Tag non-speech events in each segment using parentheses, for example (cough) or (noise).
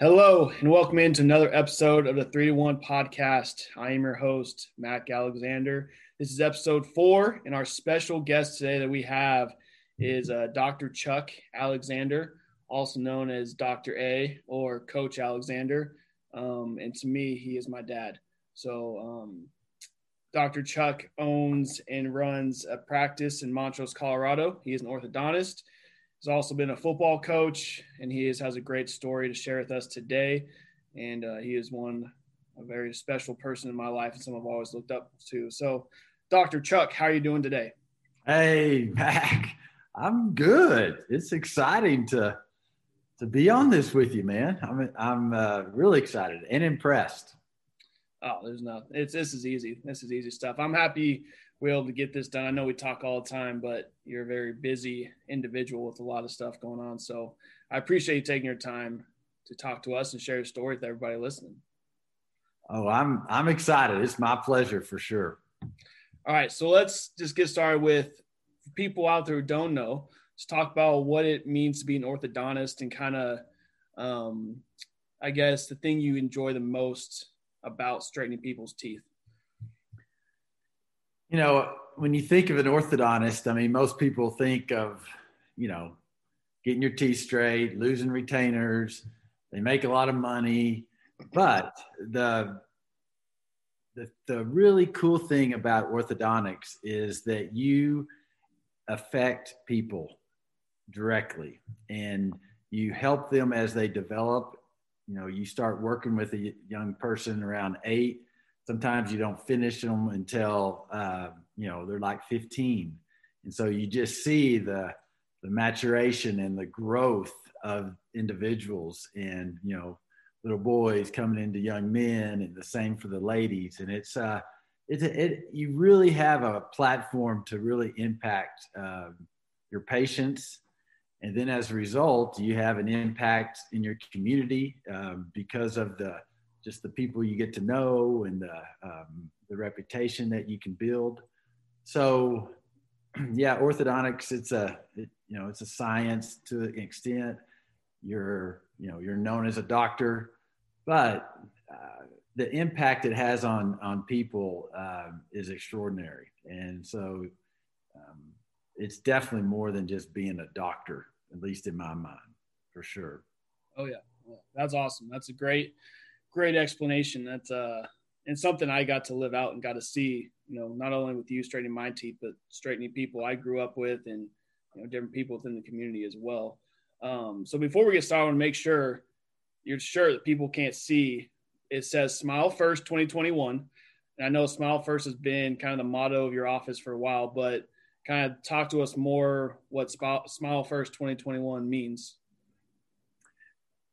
Hello, and welcome into another episode of the 3 to 1 podcast. I am your host, Mac Alexander. This is episode four, and our special guest today that we have is uh, Dr. Chuck Alexander, also known as Dr. A or Coach Alexander. Um, and to me, he is my dad. So, um, Dr. Chuck owns and runs a practice in Montrose, Colorado. He is an orthodontist. He's also been a football coach, and he is, has a great story to share with us today. And uh, he is one a very special person in my life, and someone I've always looked up to. So, Dr. Chuck, how are you doing today? Hey, Mac, I'm good. It's exciting to to be on this with you, man. I'm I'm uh, really excited and impressed. Oh, there's nothing. It's this is easy. This is easy stuff. I'm happy we're able to get this done. I know we talk all the time, but you're a very busy individual with a lot of stuff going on. So I appreciate you taking your time to talk to us and share your story with everybody listening. Oh, I'm I'm excited. It's my pleasure for sure. All right, so let's just get started with people out there who don't know. Let's talk about what it means to be an orthodontist and kind of, um, I guess, the thing you enjoy the most about straightening people's teeth? You know, when you think of an orthodontist, I mean, most people think of, you know, getting your teeth straight, losing retainers. They make a lot of money, but the the, the really cool thing about orthodontics is that you affect people directly and you help them as they develop you know you start working with a young person around eight sometimes you don't finish them until uh, you know they're like 15 and so you just see the the maturation and the growth of individuals and you know little boys coming into young men and the same for the ladies. And it's uh it's it you really have a platform to really impact uh, your patients. And then as a result you have an impact in your community um, because of the just the people you get to know and the um, the reputation that you can build so (clears throat) yeah orthodontics it's a it, you know it's a science to an extent you're you know you're known as a doctor but uh, the impact it has on on people uh, is extraordinary and so um, it's definitely more than just being a doctor at least in my mind, for sure. Oh yeah, well, that's awesome. That's a great, great explanation. That's uh, and something I got to live out and got to see. You know, not only with you straightening my teeth, but straightening people I grew up with, and you know, different people within the community as well. Um, so before we get started, I want to make sure you're sure that people can't see. It says "Smile First 2021," and I know "Smile First has been kind of the motto of your office for a while, but kind of talk to us more what Smile First 2021 means.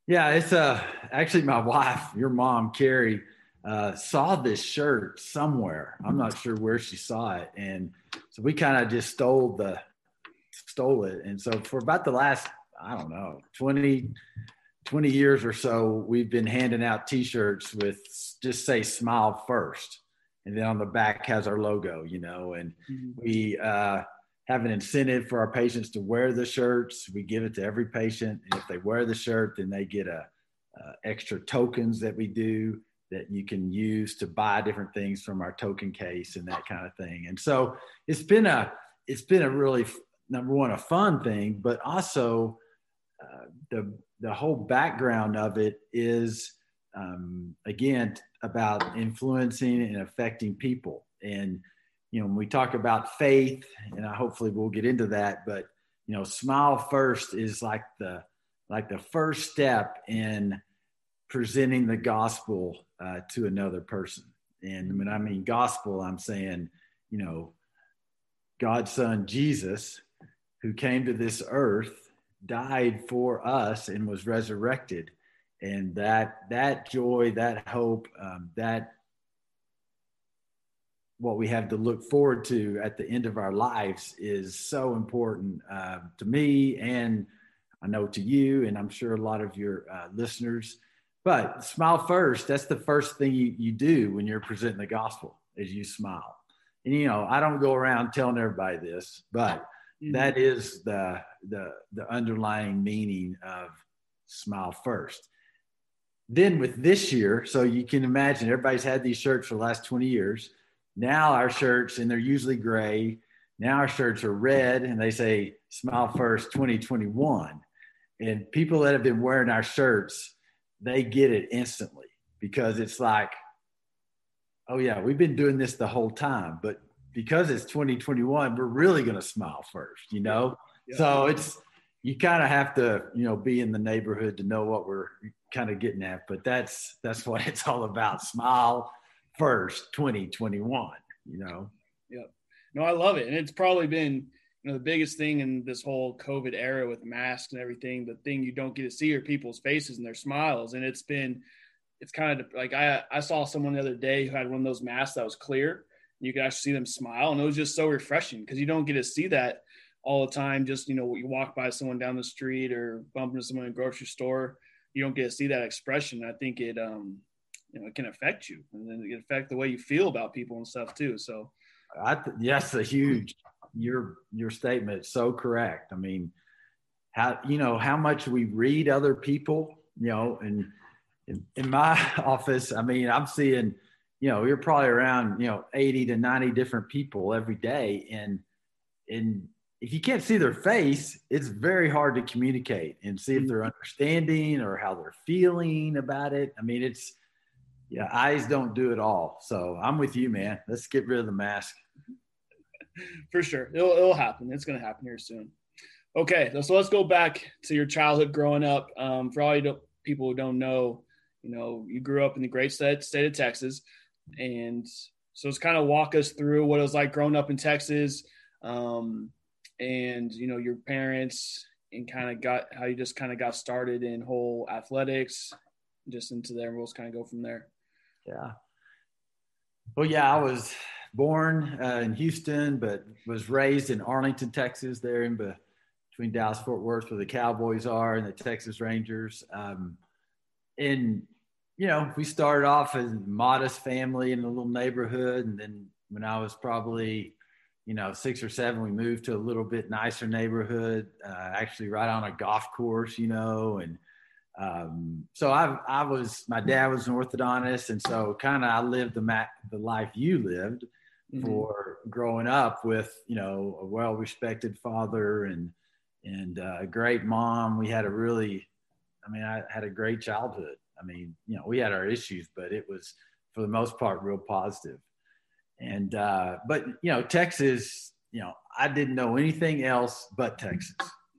Yeah, it's uh, actually my wife, your mom, Carrie, uh, saw this shirt somewhere. I'm not sure where she saw it. And so we kind of just stole the, stole it. And so for about the last, I don't know, 20, 20 years or so, we've been handing out t-shirts with just say smile first and then on the back has our logo, you know, and mm-hmm. we uh, have an incentive for our patients to wear the shirts. We give it to every patient, and if they wear the shirt, then they get a, extra tokens that we do that you can use to buy different things from our token case and that kind of thing. And so it's been a it's been a really number one a fun thing, but also uh, the the whole background of it is um, again about influencing and affecting people. And you know, when we talk about faith, and I hopefully we'll get into that, but you know, smile first is like the like the first step in presenting the gospel uh, to another person. And when I mean gospel, I'm saying, you know, God's son Jesus, who came to this earth, died for us and was resurrected and that that joy that hope um, that what we have to look forward to at the end of our lives is so important uh, to me and i know to you and i'm sure a lot of your uh, listeners but smile first that's the first thing you, you do when you're presenting the gospel is you smile and you know i don't go around telling everybody this but mm-hmm. that is the the the underlying meaning of smile first then with this year, so you can imagine everybody's had these shirts for the last 20 years. Now our shirts, and they're usually gray. Now our shirts are red and they say Smile First 2021. And people that have been wearing our shirts, they get it instantly because it's like, oh, yeah, we've been doing this the whole time. But because it's 2021, we're really going to smile first, you know? Yeah. So it's, you kind of have to, you know, be in the neighborhood to know what we're kind of getting at. But that's, that's what it's all about. Smile first 2021, you know? Yeah. No, I love it. And it's probably been, you know, the biggest thing in this whole COVID era with masks and everything, the thing you don't get to see are people's faces and their smiles. And it's been, it's kind of like I, I saw someone the other day who had one of those masks that was clear. You could actually see them smile, and it was just so refreshing because you don't get to see that all the time. Just you know, you walk by someone down the street or bump into someone in a grocery store, you don't get to see that expression. I think it, um, you know, it can affect you, and then it can affect the way you feel about people and stuff too. So, I th- yes, a huge your your statement is so correct. I mean, how you know how much we read other people, you know, and in, in my (laughs) office, I mean, I'm seeing, you know, you're probably around, you know, 80 to 90 different people every day, and and if you can't see their face, it's very hard to communicate and see if mm-hmm. they're understanding or how they're feeling about it. I mean, it's yeah, eyes don't do it all. So I'm with you, man. Let's get rid of the mask. for sure. It'll, it'll happen. It's going to happen here soon. Okay, so let's go back to your childhood growing up. Um, for all you people who don't know, you know, you grew up in the great state, state of Texas. And so it's kind of walk us through what it was like growing up in Texas um, and, you know, your parents and kind of got how you just kind of got started in whole athletics, just into there. We'll just kind of go from there. Yeah. Well, yeah, I was born uh, in Houston, but was raised in Arlington, Texas, there in between Dallas Fort Worth, where the Cowboys are, and the Texas Rangers. Um, and you know, we started off as a modest family in a little neighborhood, and then when I was probably you know six or seven, we moved to a little bit nicer neighborhood, uh, actually right on a golf course, you know, and um, so I, I was, my dad was an orthodontist. And so kind of I lived the, the life you lived mm-hmm. for growing up with you know a well-respected father and and uh, a great mom. We had a really, I mean, I had a great childhood. I mean, you know, we had our issues, but it was for the most part real positive. And uh, but you know, Texas, you know, I didn't know anything else but Texas.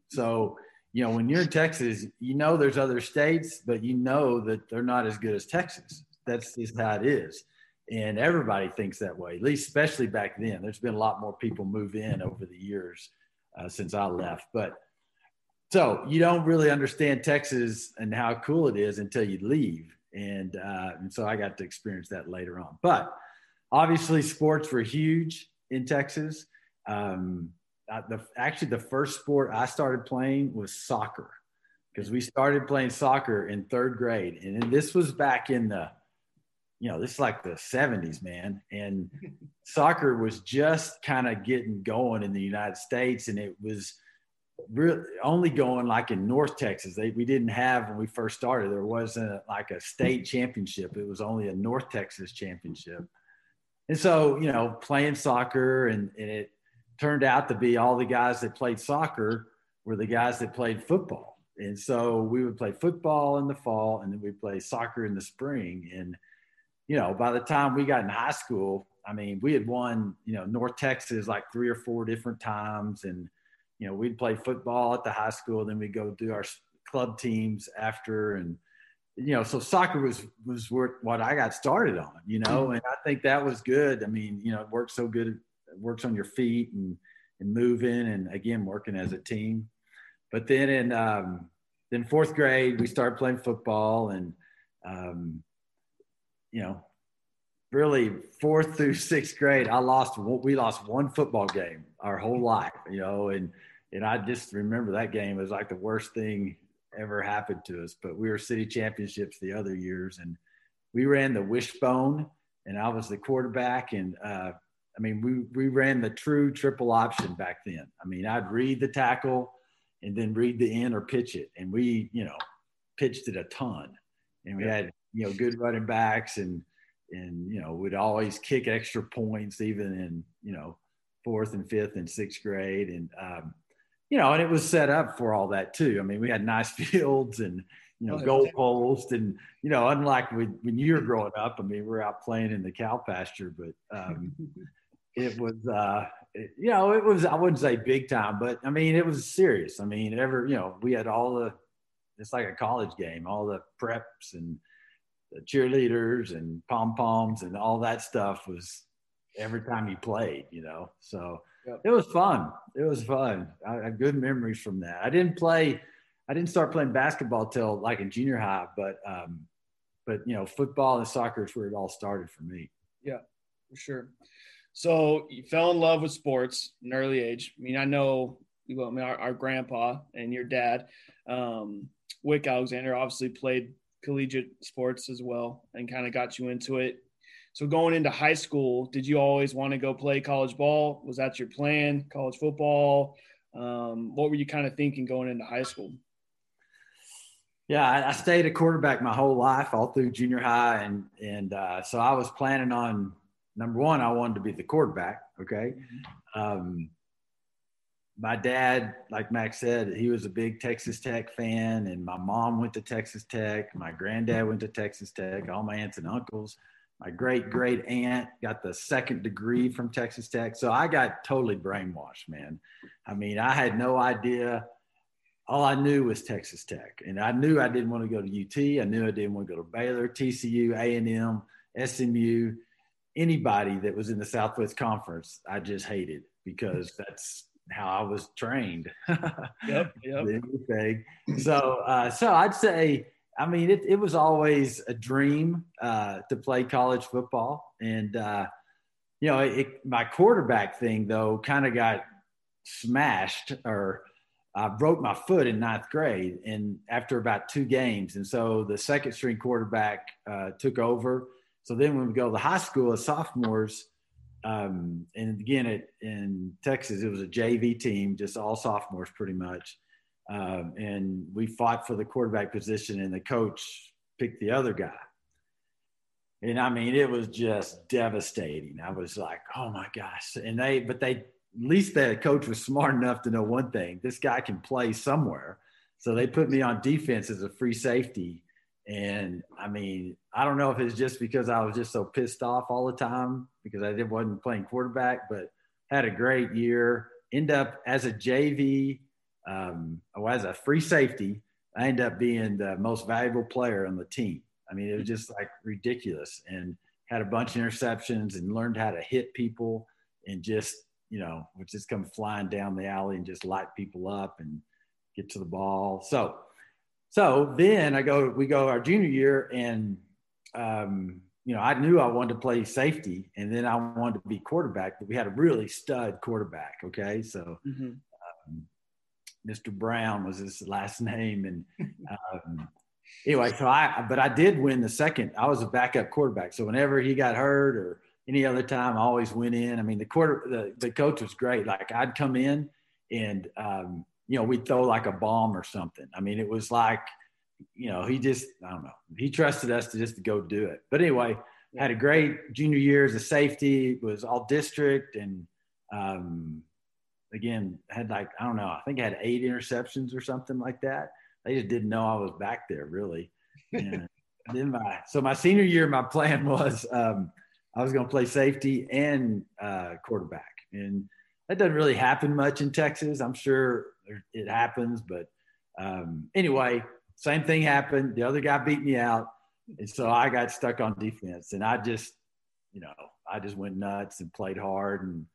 So you know, when you're in Texas, you know there's other states, but you know that they're not as good as Texas. That's just how it is. And everybody thinks that way at least especially back then. There's been a lot more people move in over the years uh, since i left. But so you don't really understand texas and how cool it is until you leave. And, uh, and so i got to experience that later on. But obviously sports were huge in texas. Um, uh, the, actually the first sport i started playing was soccer because we started playing soccer in third grade and this was back in the you know, this is like the 70s, man. And (laughs) soccer was just kind of getting going in the United States. And it was really only going like in North Texas. They, we didn't have, when we first started, there wasn't like a state championship. It was only a North Texas championship. And so, you know, playing soccer and, and it turned out to be all the guys that played soccer were the guys that played football. And so we would play football in the fall and then we'd play soccer in the spring. And, you know, by the time we got in high school, I mean, we had won, you know, North Texas like three or four different times. And, you know, we'd play football at the high school, then we'd go do our club teams after. And, you know, so soccer was, was what I got started on, you know, mm-hmm. and I think that was good. I mean, you know, it worked so good. Works on your feet and, and moving and again, working as a team. But then in, um, then fourth grade, we started playing football and, um, you know, really fourth through (laughs) sixth grade, I lost. We lost one football game our whole life, you know, and and I just remember that game was like the worst thing ever happened to us. But we were city championships the other years, and we ran the wishbone, and I was the quarterback, and uh, I mean, we we ran the true triple option back then. I mean, I'd read the tackle and then read the end or pitch it, and we, you know, pitched it a ton. And we had you know good running backs and and you know we'd always kick extra points even in you know fourth and fifth and sixth grade. And um, you know and it was set up for all that too. I mean we had nice (laughs) fields and you know oh, goalpost and you know unlike when, when you were growing up i mean we're out playing in the cow pasture but um, (laughs) it was uh it, you know it was i wouldn't say big time but i mean it was serious i mean ever you know we had all the it's like a college game all the preps and the cheerleaders and pom poms and all that stuff was every time you played, you know. So yep. it was fun. It was fun. I have good memories from that. I didn't play. I didn't start playing basketball till like in junior high, but um, but you know, football and soccer is where it all started for me. Yeah, for sure. So you fell in love with sports an early age. I mean, I know well, I mean, our, our grandpa and your dad, um, Wick Alexander, obviously played collegiate sports as well and kind of got you into it. So going into high school, did you always want to go play college ball? Was that your plan? College football? Um, what were you kind of thinking going into high school? Yeah, I, I, stayed a quarterback my whole life, all through junior high, and and uh, so I was planning on number one, I wanted to be the quarterback. Okay, um, my dad, like Max said, he was a big Texas Tech fan, and my mom went to Texas Tech. My granddad went to Texas Tech. All my aunts and uncles. My great great aunt got the second degree from Texas Tech. So I got totally brainwashed, man. I mean, I had no idea. All I knew was Texas Tech, and I knew I didn't want to go to UT. I knew I didn't want to go to Baylor, TCU, A and M, SMU, anybody that was in the Southwest Conference. I just hated because (laughs) that's how I was trained. (laughs) yep, yep. So, uh, so I'd say, I mean, it, it was always a dream uh, to play college football, and uh, you know, it, my quarterback thing though kind of got smashed, or I broke my foot in ninth grade, and after about two games, and so the second string quarterback uh, took over. So then when we go to the high school as sophomores um, and again, it, in Texas, it was a JV team, just all sophomores pretty much. Um, and we fought for the quarterback position, and the coach picked the other guy. And I mean, it was just devastating. I was like, oh my gosh. And they, but they, at least the coach was smart enough to know one thing this guy can play somewhere. So they put me on defense as a free safety. And I mean, I don't know if it's just because I was just so pissed off all the time because I did, wasn't playing quarterback, but had a great year. End up as a JV um, or as a free safety, I end up being the most valuable player on the team. I mean, it was just like ridiculous and had a bunch of interceptions and learned how to hit people and just, you know, would just come flying down the alley and just light people up and get to the ball. So, so then I go, we go our junior year and um, you know, I knew I wanted to play safety and then I wanted to be quarterback, but we had a really stud quarterback. Okay. So, mm-hmm. um, Mr. Brown was his last name. And, um, anyway, so I, but I did win the second. I was a backup quarterback. So whenever he got hurt or any other time, I always went in. I mean, the quarter, the, the coach was great. Like I'd come in and, um, you know, we'd throw like a bomb or something. I mean, it was like, you know, he just, I don't know, he trusted us to just to go do it. But anyway, had a great junior year as a safety, was all district, and um, again, had like, I don't know, I think I had eight interceptions or something like that. They just didn't know I was back there really. And (laughs) then my, so my senior year, my plan was um, I was going to play safety and uh, quarterback. And that doesn't really happen much in Texas. I'm sure it happens, but um, anyway, same thing happened. The other guy beat me out. And so I got stuck on defense. And I just, you know, I just went nuts and played hard. And,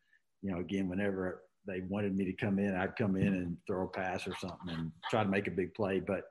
you know, again, whenever they wanted me to come in, I'd come in and throw a pass or something and try to make a big play. But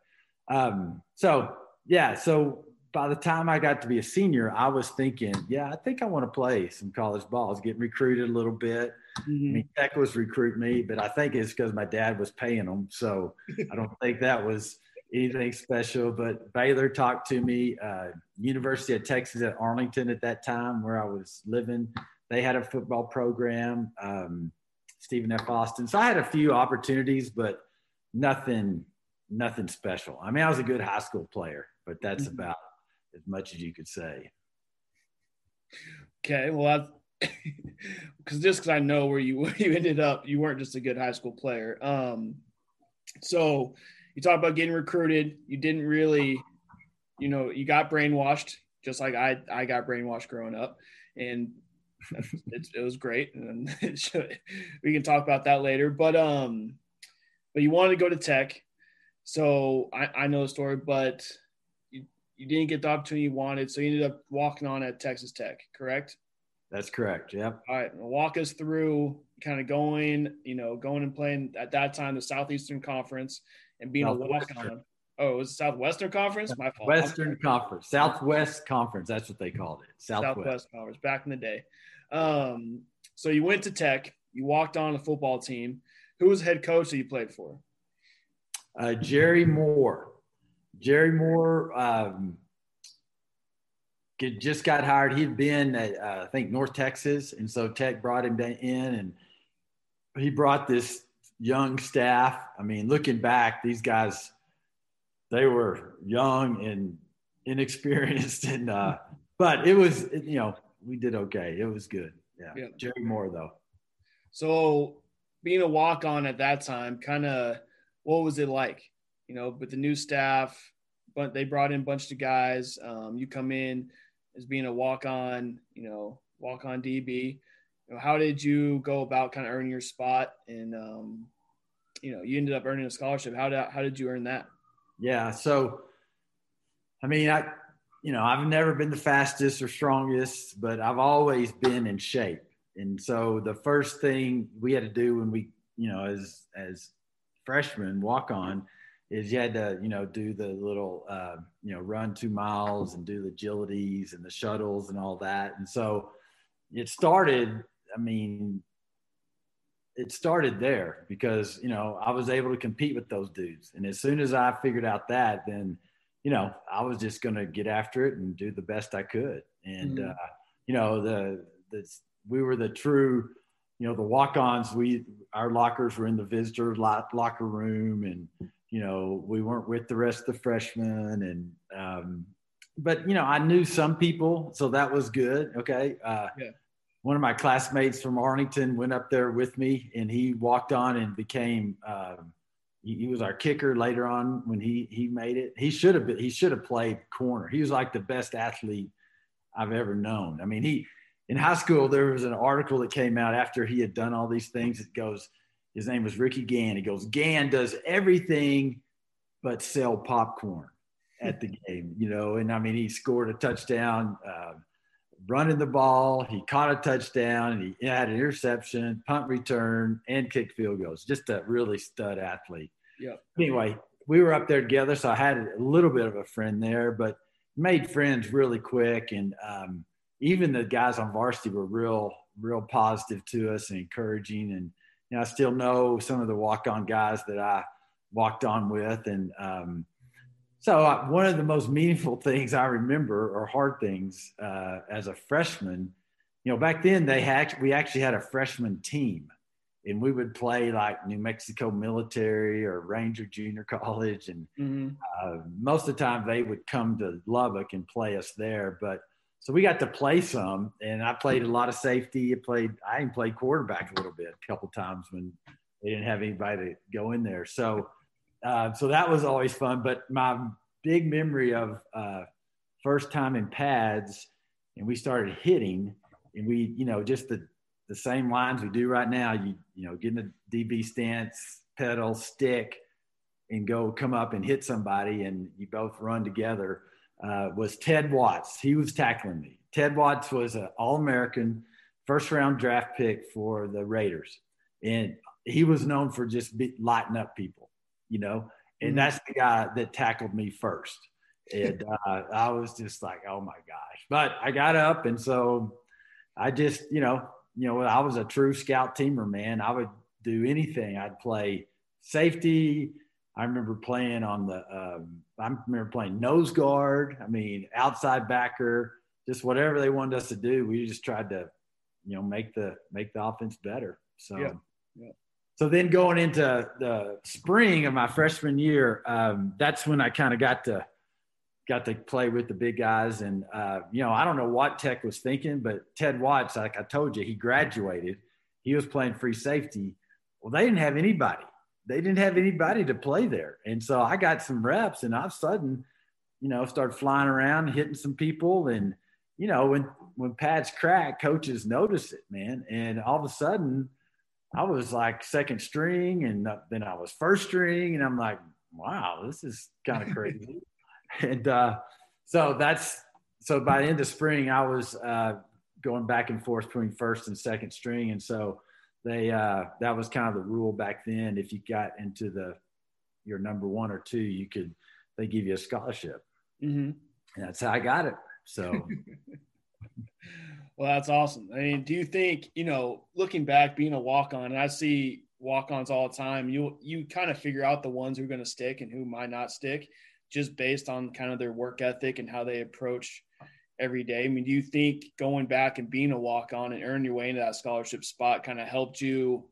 um, so, yeah, so by the time I got to be a senior, I was thinking, yeah, I think I want to play some college ball. I was getting recruited a little bit. Mm-hmm. I mean, Tech was recruiting me, but I think it's because my dad was paying them. So (laughs) I don't think that was anything special, but Baylor talked to me. Uh, University of Texas at Arlington at that time, where I was living, they had a football program. Um, Stephen F. Austin. So I had a few opportunities, but nothing, nothing special. I mean, I was a good high school player, but that's Mhm. about as much as you could say. Okay, well, because (laughs) just because I know where you (laughs) where you ended up, you weren't just a good high school player. Um, so you talk about getting recruited. You didn't really, you know, you got brainwashed, just like I I got brainwashed growing up, and (laughs) it, it was great. And should, we can talk about that later. But um, but you wanted to go to Tech, so I, I know the story, but you didn't get the opportunity you wanted, so you ended up walking on at Texas Tech, correct? That's correct. Yep. All right, walk us through kind of going, you know, going and playing at that time the Southeastern Conference and being a walk on. Oh, it was the Southwestern Conference? My fault. Western Conference, Southwest Conference. That's what they called it. Southwest. Southwest Conference back in the day. Um, so you went to Tech, you walked on the football team. Who was the head coach that you played for? Uh, Jerry Moore. Jerry Moore um, get, just got hired. He'd been at, uh, I think, North Texas. And so Tech brought him in and he brought this young staff. I mean, looking back, these guys, they were young and inexperienced. (laughs) And, uh, but it was, you know, we did okay. It was good. Yeah. Yeah. Jerry Moore, though. So being a walk on at that time, kind of what was it like? You know, with the new staff, but they brought in a bunch of guys. Um, you come in as being a walk on, you know, walk on DB. You know, how did you go about kind of earning your spot? And um, you know, you ended up earning a scholarship. How did how did you earn that? Yeah. So, I mean, I, you know, I've never been the fastest or strongest, but I've always been in shape. And so the first thing we had to do when we, you know, as, as freshmen walk on is you had to, you know, do the little, uh, you know, run two miles and do the agilities and the shuttles and all that. And so it started, I mean, it started there because you know I was able to compete with those dudes, and as soon as I figured out that, then you know I was just going to get after it and do the best I could. And Mhm. uh, you know the the we were the true, you know the walk-ons. We our lockers were in the visitor locker room, and you know we weren't with the rest of the freshmen, and um, but you know I knew some people, so that was good. Okay. Uh, Yeah one of my classmates from Arlington went up there with me, and he walked on and became. Um, he, he was our kicker later on when he he made it. He should have been. He should have played corner. He was like the best athlete I've ever known. I mean, he in high school there was an article that came out after he had done all these things. It goes, his name was Ricky Gann. He goes, Gann does everything but sell popcorn at the (laughs) game, you know. And I mean, he scored a touchdown. Uh, running the ball. He caught a touchdown and he had an interception, punt return, and kick field goals. Just a really stud athlete. Yep. Anyway, we were up there together, so I had a little bit of a friend there, but made friends really quick. And um, even the guys on varsity were real, real positive to us and encouraging. And you know, I still know some of the walk-on guys that I walked on with, and um, so uh, one of the most meaningful (laughs) things I remember, or hard things, uh, as a freshman, you know, back then they had we actually had a freshman team, and we would play like New Mexico Military or Ranger Junior (laughs) College, and Mm-hmm. uh, most of the time they would come to Lubbock and play us there. But so we got to play some, and I played a lot of safety. I played, I even played quarterback a little bit, a couple times when they didn't have anybody to go in there. So, uh, so that was always fun. But my big memory of uh, first time in pads, and we started hitting, and we, you know, just the the same lines we do right now. You, you know, get in the DB stance, pedal, stick, and go come up and hit somebody, and you both run together. Uh, was Ted Watts. He was tackling me. Ted Watts was an All American, first round draft pick for the Raiders, and he was known for just be, lighting up people, you know. And Mhm. that's the guy that tackled me first. And uh, I was just like, oh my gosh! But I got up, and so I just, you know, you know, I was a true scout teamer, man. I would do anything. I'd play safety. I remember playing on the. Um, I remember playing nose guard. I mean, outside backer. Just whatever they wanted us to do, we just tried to, you know, make the make the offense better. So, Yeah. Yeah. so then going into the spring of my freshman year, um, that's when I kind of got to got to play with the big guys. And uh, you know, I don't know what Tech was thinking, but Ted Watts, like I told you, he graduated. He was playing free safety. Well, they didn't have anybody. They didn't have anybody to play there, and so I got some reps, and all of a sudden, you know, started flying around, hitting some people, and you know, when when pads crack, coaches notice it, man, and all of a sudden I was like second string, and then I was first string, and I'm like, wow, this is kind of crazy. (laughs) (laughs) and uh, so that's so by the end of spring, I was uh, going back and forth between first and second string, and so they uh, that was kind of the rule back then. If you got into the your number one or two, you could they give you a scholarship, mm-hmm. and that's how I got it. So. (laughs) Well, that's awesome. I mean, do you think, you know, looking back, being a walk on, and I see walk ons all the time, you you kind of figure out the ones who are going to stick and who might not stick just based on kind of their work ethic and how they approach every day. I mean, do you think going back and being a walk on and earning your way into that scholarship spot kind of helped you,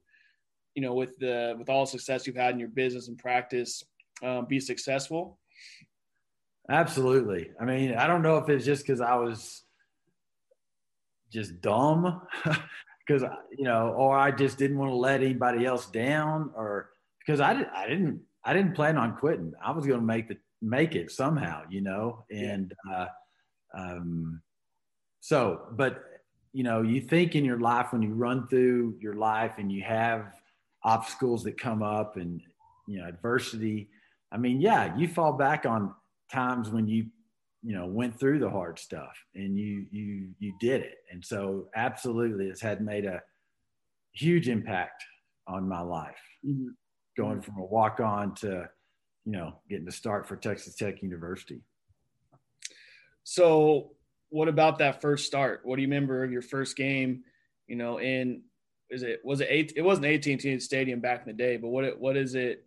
you know, with the with all the success you've had in your business and practice, um, be successful? Absolutely. I mean, I don't know if it's just because I was just dumb (laughs) because you know or i just didn't want to let anybody else down or because i, did, I didn't i didn't plan on quitting i was going to make the make it somehow you know and uh, um, so but you know you think in your life when you run through your life and you have obstacles that come up and you know adversity i mean yeah you fall back on times when you you know went through the hard stuff and you you you did it. And so absolutely it's had made a huge impact on my life. Mm-hmm. going from a walk on to you know getting to start for texas tech university so what about that first start what do you remember of your first game you know in is it was it eight it wasn't AT&T stadium back in the day but what it what is it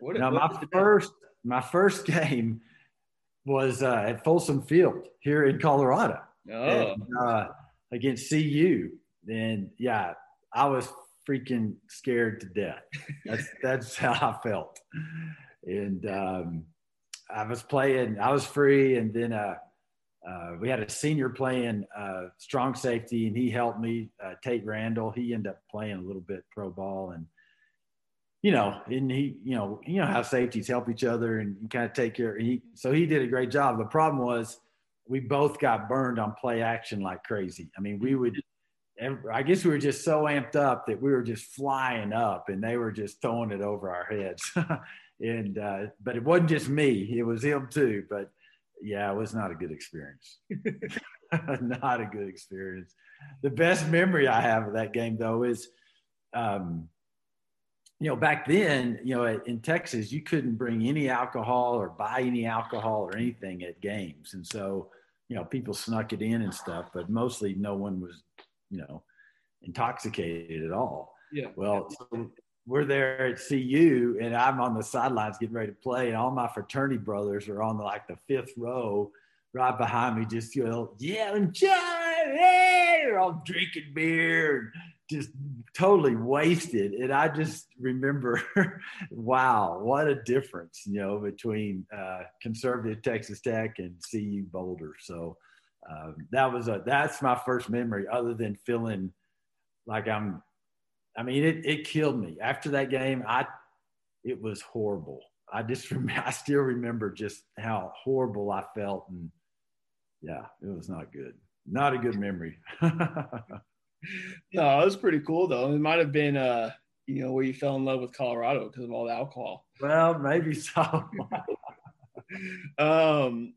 what, now, what my first my first game was uh, at Folsom Field here in Colorado oh. and, uh, against CU. And yeah, I was freaking scared to death. That's (laughs) that's how I felt. And um, I was playing. I was free, and then uh, uh, we had a senior playing uh, strong safety, and he helped me. Uh, Tate Randall. He ended up playing a little bit pro ball, and you know, and he, you know, you know how safeties help each other and you kind of take care. He, so he did a great job. The problem was we both got burned on play action like crazy. I mean, we would, I guess we were just so amped up that we were just flying up and they were just throwing it over our heads. (laughs) and, uh, but it wasn't just me, it was him too. But yeah, it was not a good experience. (laughs) not a good experience. The best memory I have of that game though is, um, you know, back then, you know, in Texas, you couldn't bring any alcohol or buy any alcohol or anything at games. And so, you know, people snuck it in and stuff, but mostly no one was, you know, intoxicated at all. Yeah. Well, so we're there at CU and I'm on the sidelines getting ready to play. And all my fraternity brothers are on the, like the fifth row right behind me, just, you know, yelling, John, hey, they're all drinking beer just totally wasted. And I just remember, (laughs) wow, what a difference, you know, between uh, conservative Texas Tech and CU Boulder. So um, that was a, that's my first memory other than feeling like I'm, I mean, it, it killed me after that game. I, it was horrible. I just, (laughs) I still remember just how horrible I felt. And yeah, it was not good. Not a good memory. (laughs) no, it was pretty cool though. It might have been uh, you know, where you fell in love with Colorado because of all the alcohol. Well, maybe so. (laughs) um,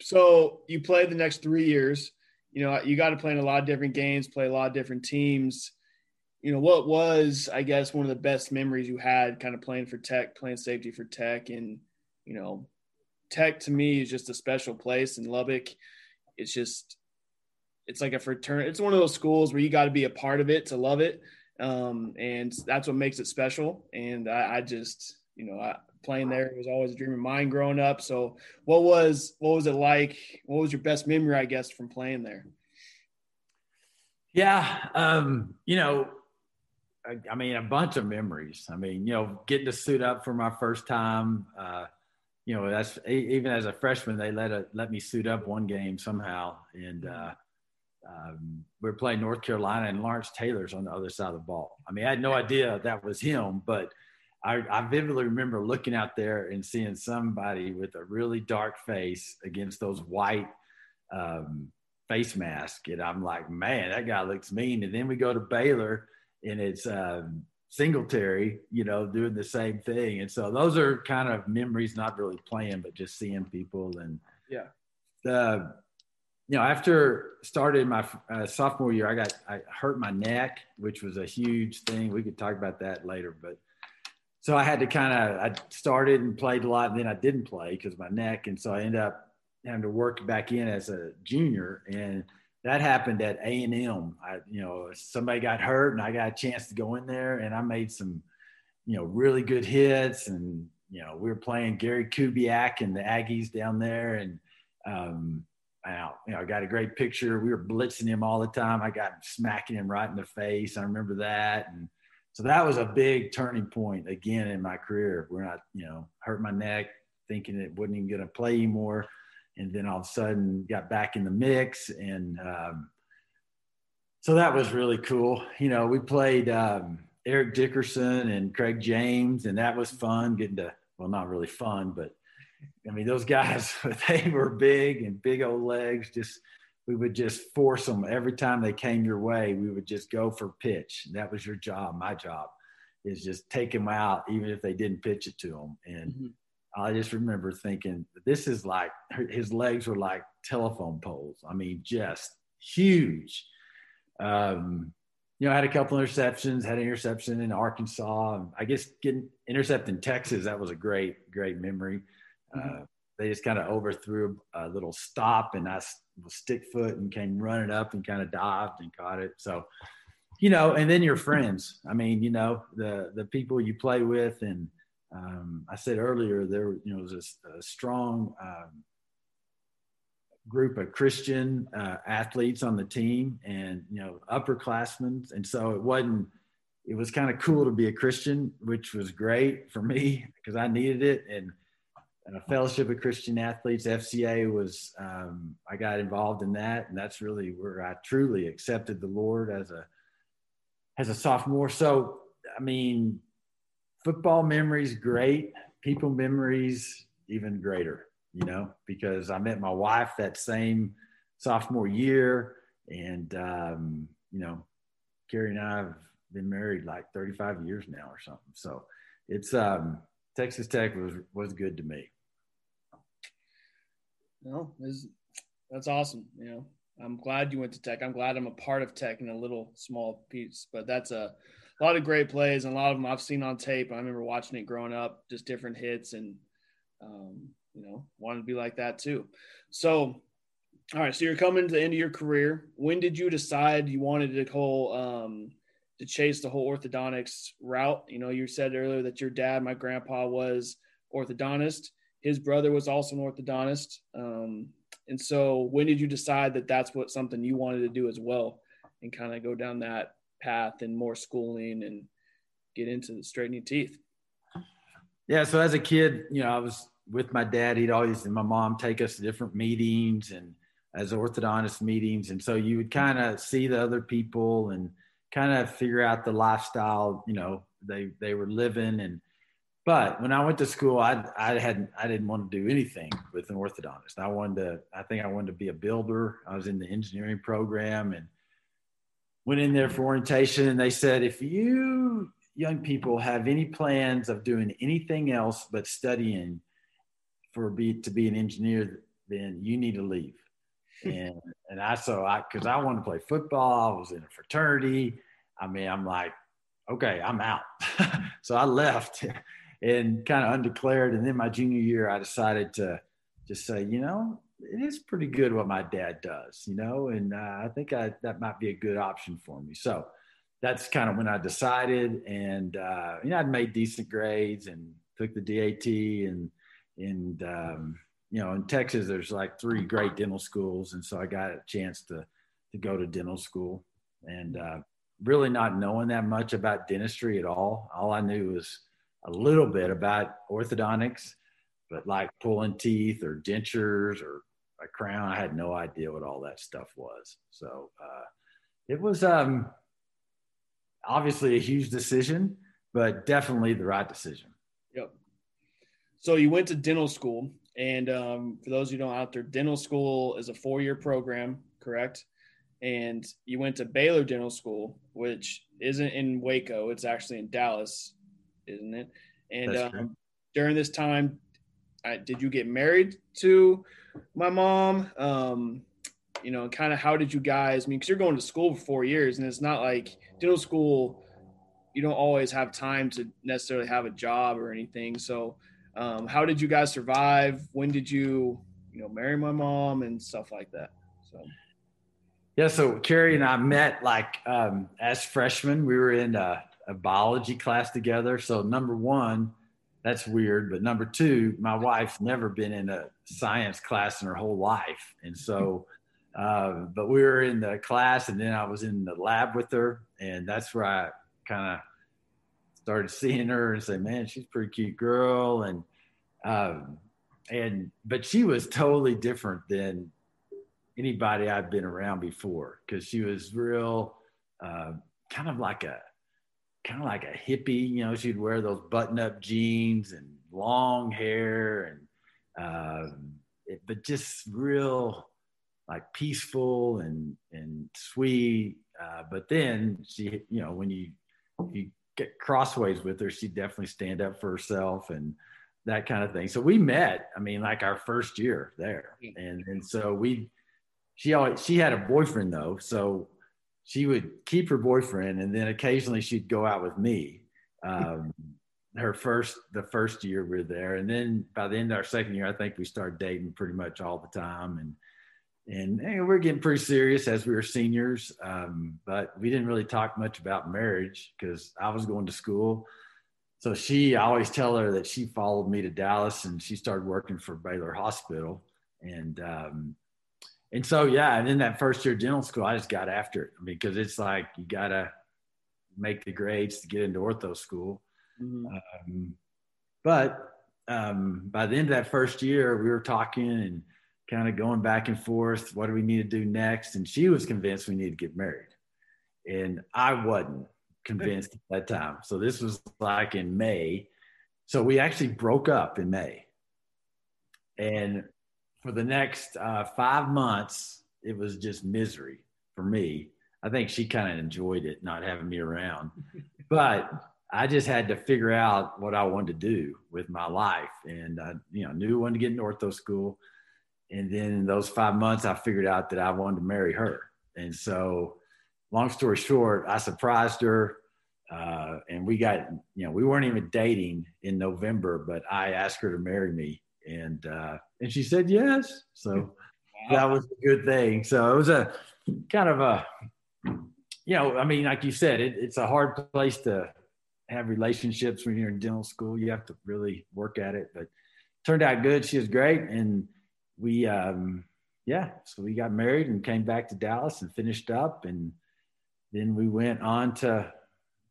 so you played the next three years. You know, you got to play in a lot of different games, play a lot of different teams. You know, what was, I guess, one of the best memories you had kind of playing for Tech, playing safety for Tech. And, you know, Tech to me is just a special place in Lubbock. It's just, it's like a fraternity. It's one of those schools where you got to be a part of it to love it, um, and that's what makes it special. And I, I just, you know, I, playing there was always a dream of mine growing up. So, what was what was it like? What was your best memory, I guess, from playing there? Yeah, um, you know, I, I, mean, a bunch of memories. I mean, you know, getting to suit up for my first time. Uh, you know, that's even as a freshman, they let a, let me suit up one game somehow, and uh, um, we were playing North Carolina, and Lawrence Taylor's on the other side of the ball. I mean, I had no idea that was him, but I, I vividly remember looking out there and seeing somebody with a really dark face against those white um, face masks, and I'm like, man, that guy looks mean. And then we go to Baylor, and it's um, Singletary, you know, doing the same thing. And so those are kind of memories, not really playing, but just seeing people. And yeah, the you know, after started my uh, sophomore year, I got I hurt my neck, which was a huge thing. We could talk about that later, but so I had to kind of I started and played a lot, and then I didn't play because my neck, and so I ended up having to work back in as a junior, and that happened at A and M. I you know somebody got hurt, and I got a chance to go in there, and I made some you know really good hits, and you know we were playing Gary Kubiak and the Aggies down there, and um, out. You know, I got a great picture. We were blitzing him all the time. I got smacking him right in the face. I remember that. And so that was a big turning point again in my career where I, you know, hurt my neck thinking it wasn't even going to play anymore. And then all of a sudden got back in the mix. And um, so that was really cool. You know, we played um, Eric Dickerson and Craig James, and that was fun getting to, well, not really fun, but I mean, those guys, (laughs) they were big and big old legs. Just, we would just force them every time they came your way. We would just go for pitch. That was your job. My job is just take them out, even if they didn't pitch it to them. And mm-hmm. I just remember thinking, this is like, his legs were like telephone poles. I mean, just huge. Um, you know, I had a couple interceptions, had an interception in Arkansas. I guess getting intercepted in Texas, that was a great, great memory. Mm-hmm. Uh, they just kind of overthrew a little stop, and I was stick foot and came running up and kind of dived and caught it. So, you know, and then your friends. I mean, you know, the the people you play with, and um, I said earlier there, you know, was a, a strong um, group of Christian uh, athletes on the team, and you know, upperclassmen, and so it wasn't. It was kind of cool to be a Christian, which was great for me (laughs) because I needed it, and a Fellowship of Christian Athletes FCA was um, I got involved in that, and that's really where I truly accepted the Lord as a as a sophomore. So I mean, football memories great, people memories even greater. You know, because I met my wife that same sophomore year, and um, you know, Carrie and I have been married like 35 years now or something. So it's um, Texas Tech was was good to me. No, that's awesome. You know, I'm glad you went to Tech. I'm glad I'm a part of Tech in a little small piece. But that's a, a lot of great plays and a lot of them I've seen on tape. I remember watching it growing up, just different hits, and um, you know, wanted to be like that too. So, all right. So you're coming to the end of your career. When did you decide you wanted to whole um, to chase the whole orthodontics route? You know, you said earlier that your dad, my grandpa, was orthodontist his brother was also an orthodontist. Um, and so, when did you decide that that's what something you wanted to do as well, and kind of go down that path and more schooling and get into straightening teeth? Yeah. So as a kid, you know, I was with my dad. He'd always and my mom take us to different meetings and as orthodontist meetings, and so you would kind of see the other people and kind of figure out the lifestyle, you know, they they were living and but when I went to school, I I hadn't I didn't want to do anything with an orthodontist. I wanted to I think I wanted to be a builder. I was in the engineering program and went in there for orientation and they said if you young people have any plans of doing anything else but studying for be to be an engineer then you need to leave. (laughs) And and i so i because i wanted to play football i was in a fraternity. I mean i'm like okay i'm out. (laughs) So i left and kind of undeclared. And then my junior year, I decided to just say, you know, it is pretty good what my dad does, you know, and uh, I think I, that might be a good option for me. So that's kind of when I decided, and uh, you know, I'd made decent grades and took the DAT, and and um, you know, in Texas, there's like three great dental schools, and so I got a chance to to go to dental school, and uh, really not knowing that much about dentistry at all. All I knew was a little bit about orthodontics, but like pulling teeth or dentures or a crown, I had no idea what all that stuff was. So uh, it was um, obviously a huge decision, but definitely the right decision. Yep. So you went to dental school, and um, for those who don't out there, dental school is a four-year program, correct? And you went to Baylor Dental School, which isn't in Waco; it's actually in Dallas, isn't it? And um, during this time, I, did you get married to my mom? Um, you know, kind of how did you guys? I mean, because you're going to school for four years, and it's not like dental school. You don't always have time to necessarily have a job or anything. So, um, how did you guys survive? When did you, you know, marry my mom and stuff like that? So. Yeah, so Carrie and I met like um, as freshmen. We were in a, a biology class together. So number one, that's weird. But number two, my wife's never been in a science class in her whole life, and so uh, but we were in the class, and then I was in the lab with her, and that's where I kind of started seeing her and say, "Man, she's a pretty cute girl," and um, and but she was totally different than anybody I've been around before because she was real, uh, kind of like a kind of like a hippie. You know, she'd wear those button-up jeans and long hair, and um, it, but just real like peaceful and and sweet. Uh, but then she, you know, when you you get crossways with her, she definitely stand up for herself and that kind of thing. So we met. I mean, like our first year there, and and so we. She always she had a boyfriend though, so she would keep her boyfriend, and then occasionally she'd go out with me. Um, (laughs) her first the first year we were there, and then by the end of our second year, I think we started dating pretty much all the time, and and, and we're getting pretty serious as we were seniors. Um, but we didn't really talk much about marriage because I was going to school. So she, I always tell her that she followed me to Dallas and she started working for Baylor Hospital. And, um, and so, yeah, and in that first year of dental school, I just got after it because it's like you got to make the grades to get into ortho school. Mm-hmm. Um, but um, by the end of that first year, we were talking and kind of going back and forth. What do we need to do next? And she was convinced we need to get married. And I wasn't convinced at that time. So this was like in May. So we actually broke up in May. And for the next uh, five months, it was just misery for me. I think she kind of enjoyed it not having me around. (laughs) But I just had to figure out what I wanted to do with my life. And I, you know, knew I wanted to get into ortho school and then in those five months, I figured out that I wanted to marry her. And so, long story short, I surprised her. Uh, and we got, you know, we weren't even dating in November, but I asked her to marry me, and uh, and she said yes. So wow. that was a good thing. So it was a kind of a, you know, I mean, like you said, it, it's a hard place to have relationships when you're in dental school. You have to really work at it, but turned out good. She was great, and we um, yeah, so we got married and came back to Dallas and finished up, and then we went on to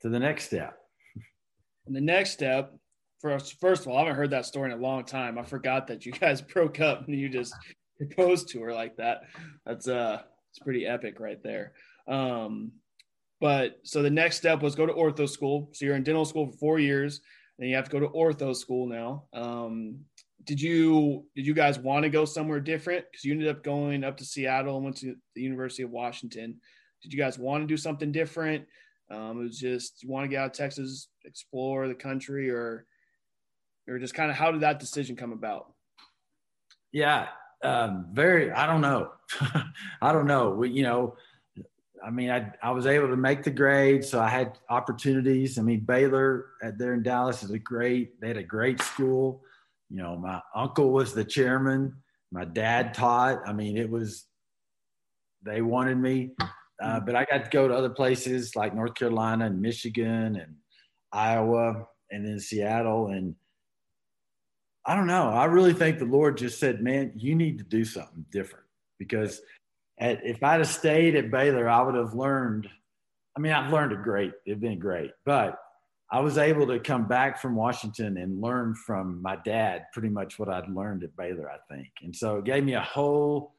to the next step. And the next step, first, first of all, I haven't heard that story in a long time. I forgot that you guys (laughs) broke up and you just proposed to her like that. That's uh, it's pretty epic right there. Um, but so the next step was go to ortho school. So you're in dental school for four years, and you have to go to ortho school now. Um, did you did you guys want to go somewhere different because you ended up going up to seattle and went to the university of washington did you guys want to do something different um, it was just you want to get out of texas explore the country or or just kind of how did that decision come about yeah um, very i don't know (laughs) i don't know we, you know I mean, I, I was able to make the grade, so I had opportunities. I mean, Baylor at there in Dallas is a great. They had a great school you know, my uncle was the chairman. My dad taught. I mean, it was, they wanted me. Uh, but I got to go to other places like North Carolina and Michigan and Iowa and then Seattle. And I don't know. I really think the Lord just said, man, you need to do something different because at, if I'd have stayed at Baylor, I would have learned I mean, I've learned a great. It's been great, but I was able to come back from Washington and learn from my dad pretty much what I'd learned at Baylor, I think. And so it gave me a whole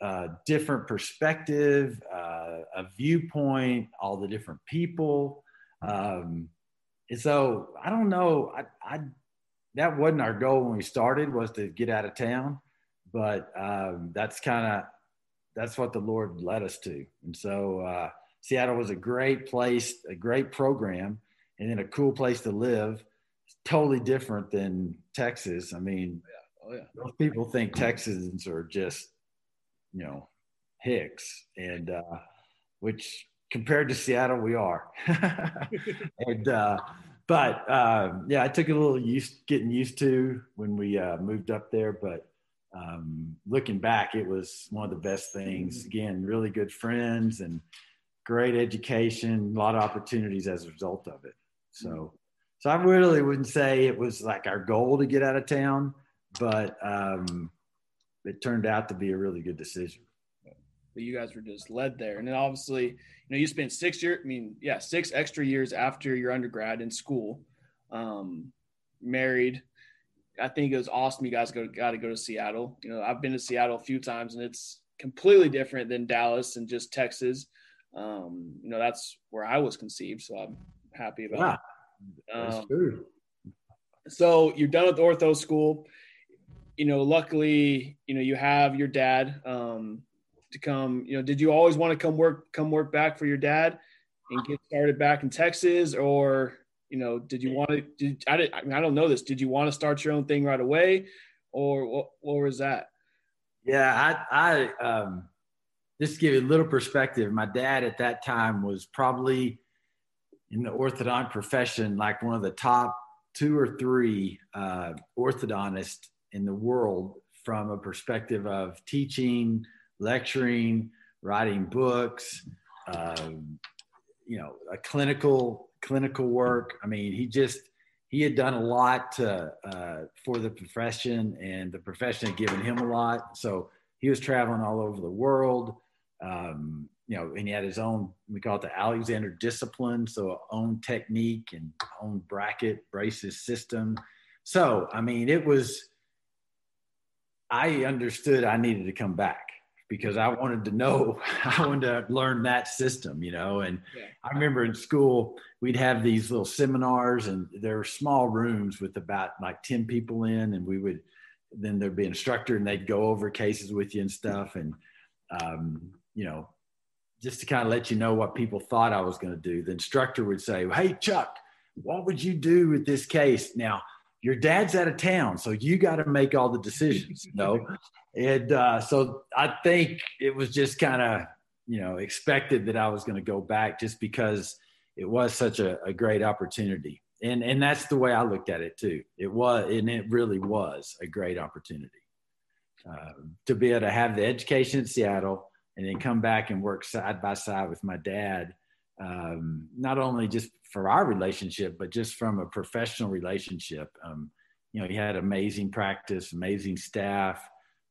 uh, different perspective, uh, a viewpoint, all the different people. Um, and so I don't know. I, I, that wasn't our goal when we started was to get out of town, but um, that's kind of that's what the Lord led us to. And so uh, Seattle was a great place, a great program and then a cool place to live. It's totally different than Texas. I mean, oh, yeah. Oh, yeah. most people think Texans are just, you know, hicks, and uh, which compared to Seattle, we are. (laughs) and uh, but uh, yeah, I took a little used getting used to when we uh, moved up there, but. Um, looking back, it was one of the best things. Again, really good friends and great education, a lot of opportunities as a result of it. So, so I really wouldn't say it was like our goal to get out of town, but um, it turned out to be a really good decision. But you guys were just led there, and then obviously, you know, you spent six years. I mean, yeah, six extra years after your undergrad in school, um, married. I think it was awesome. You guys go got to go to Seattle. You know, I've been to Seattle a few times, and it's completely different than Dallas and just Texas. Um, you know, that's where I was conceived, so I'm happy about. Yeah, that's um, true. So you're done with ortho school. You know, luckily, you know you have your dad um, to come. You know, did you always want to come work come work back for your dad and get started back in Texas, or you know, did you want to? Did I? Did, I, mean, I don't know this. Did you want to start your own thing right away, or what? What was that? Yeah, I, I um, just to give you a little perspective. My dad at that time was probably in the orthodont profession like one of the top two or three uh, orthodontists in the world from a perspective of teaching, lecturing, writing books, um, you know, a clinical clinical work. I mean, he just he had done a lot to, uh, for the profession, and the profession had given him a lot. So he was traveling all over the world. Um, you know, and he had his own, we call it the Alexander discipline, so own technique and own bracket braces system. So, I mean, it was, I understood I needed to come back because I wanted to know, (laughs) I wanted to learn that system, you know. And yeah. I remember in school, we'd have these little seminars, and there were small rooms with about like 10 people in, and we would, then there'd be an instructor, and they'd go over cases with you and stuff. And, um, you know, just to kind of let you know what people thought I was going to do, the instructor would say, Hey, Chuck, what would you do with this case? Now, your dad's out of town, so you got to make all the decisions, you know? (laughs) and uh, so I think it was just kind of, you know, expected that I was going to go back just because it was such a, a, great opportunity. And, and that's the way I looked at it too. It was, and it really was a great opportunity uh, to be able to have the education in Seattle, and then come back and work side by side with my dad um, not only just for our relationship but just from a professional relationship. Um, you know he had amazing practice amazing staff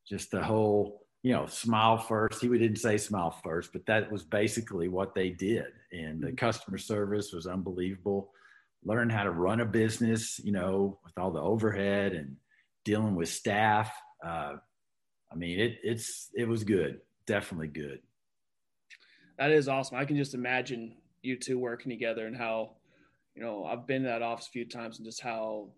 just the whole you know smile first. He didn't say smile first but that was basically what they did. And the customer service was unbelievable. Learn how to run a business you know with all the overhead and dealing with staff. Uh, i mean it, it's it was good definitely good. That is awesome. I can just imagine you two working together and how, you know, I've been in that office a few times and just how,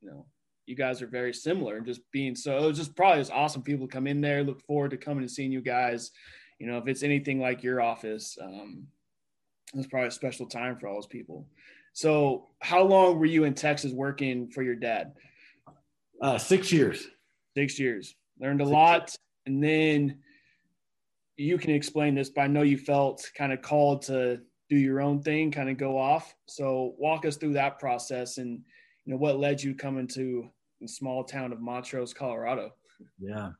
you know, you guys are very similar and just being so it was just probably as awesome people to come in there look forward to coming and seeing you guys. You know if it's anything like your office um it's probably a special time for all those people. So how long were you in texas working for your dad? Uh six years. Six years. Learned a six lot years. and then you can explain this, but I know you felt kind of called to do your own thing, kind of go off. So walk us through that process and you know what led you coming to the small town of Montrose, Colorado. Yeah.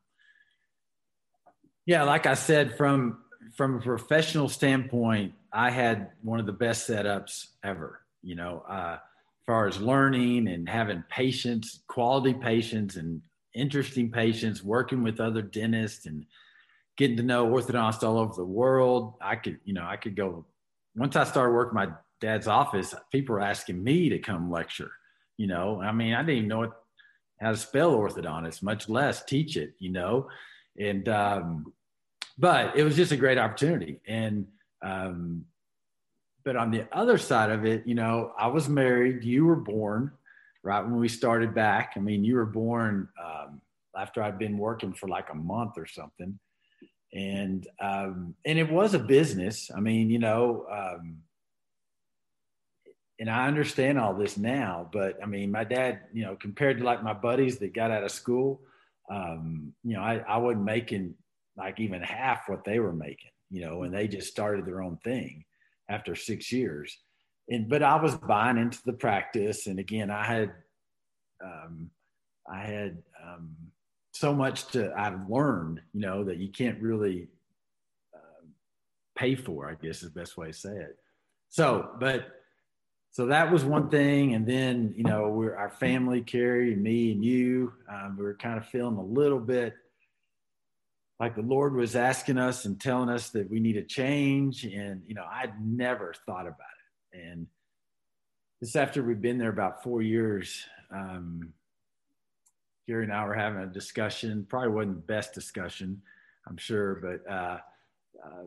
Yeah, like I said, from from a professional standpoint, I had one of the best setups ever. You know, uh, as far as learning and having patients, quality patients, and interesting patients, working with other dentists and getting to know orthodontists all over the world. I could, you know, I could go once I started working my dad's office, people were asking me to come lecture. You know, I mean, I didn't even know what, how to spell orthodontist, much less teach it. You know, and um, but it was just a great opportunity. And um, but on the other side of it, you know, I was married. You were born right when we started back. I mean, you were born um, after I'd been working for like a month or something and um, and it was a business. I mean, you know, um, and I understand all this now, but I mean, my dad, you know, compared to like my buddies that got out of school, um, you know, I, I wasn't making like even half what they were making, you know, and they just started their own thing after six years. And but I was buying into the practice, and again, I had, um, I had um, so much to I've learned, you know, that you can't really uh, pay for. I guess is the best way to say it. So, but so that was one thing, and then you know, we're our family, Carrie, and me, and you. Um, we were kind of feeling a little bit like the Lord was asking us and telling us that we need a change, and you know, I'd never thought about it, and this after we've been there about four years. Um, Carrie and I were having a discussion. Probably wasn't the best discussion, I'm sure, but uh, uh,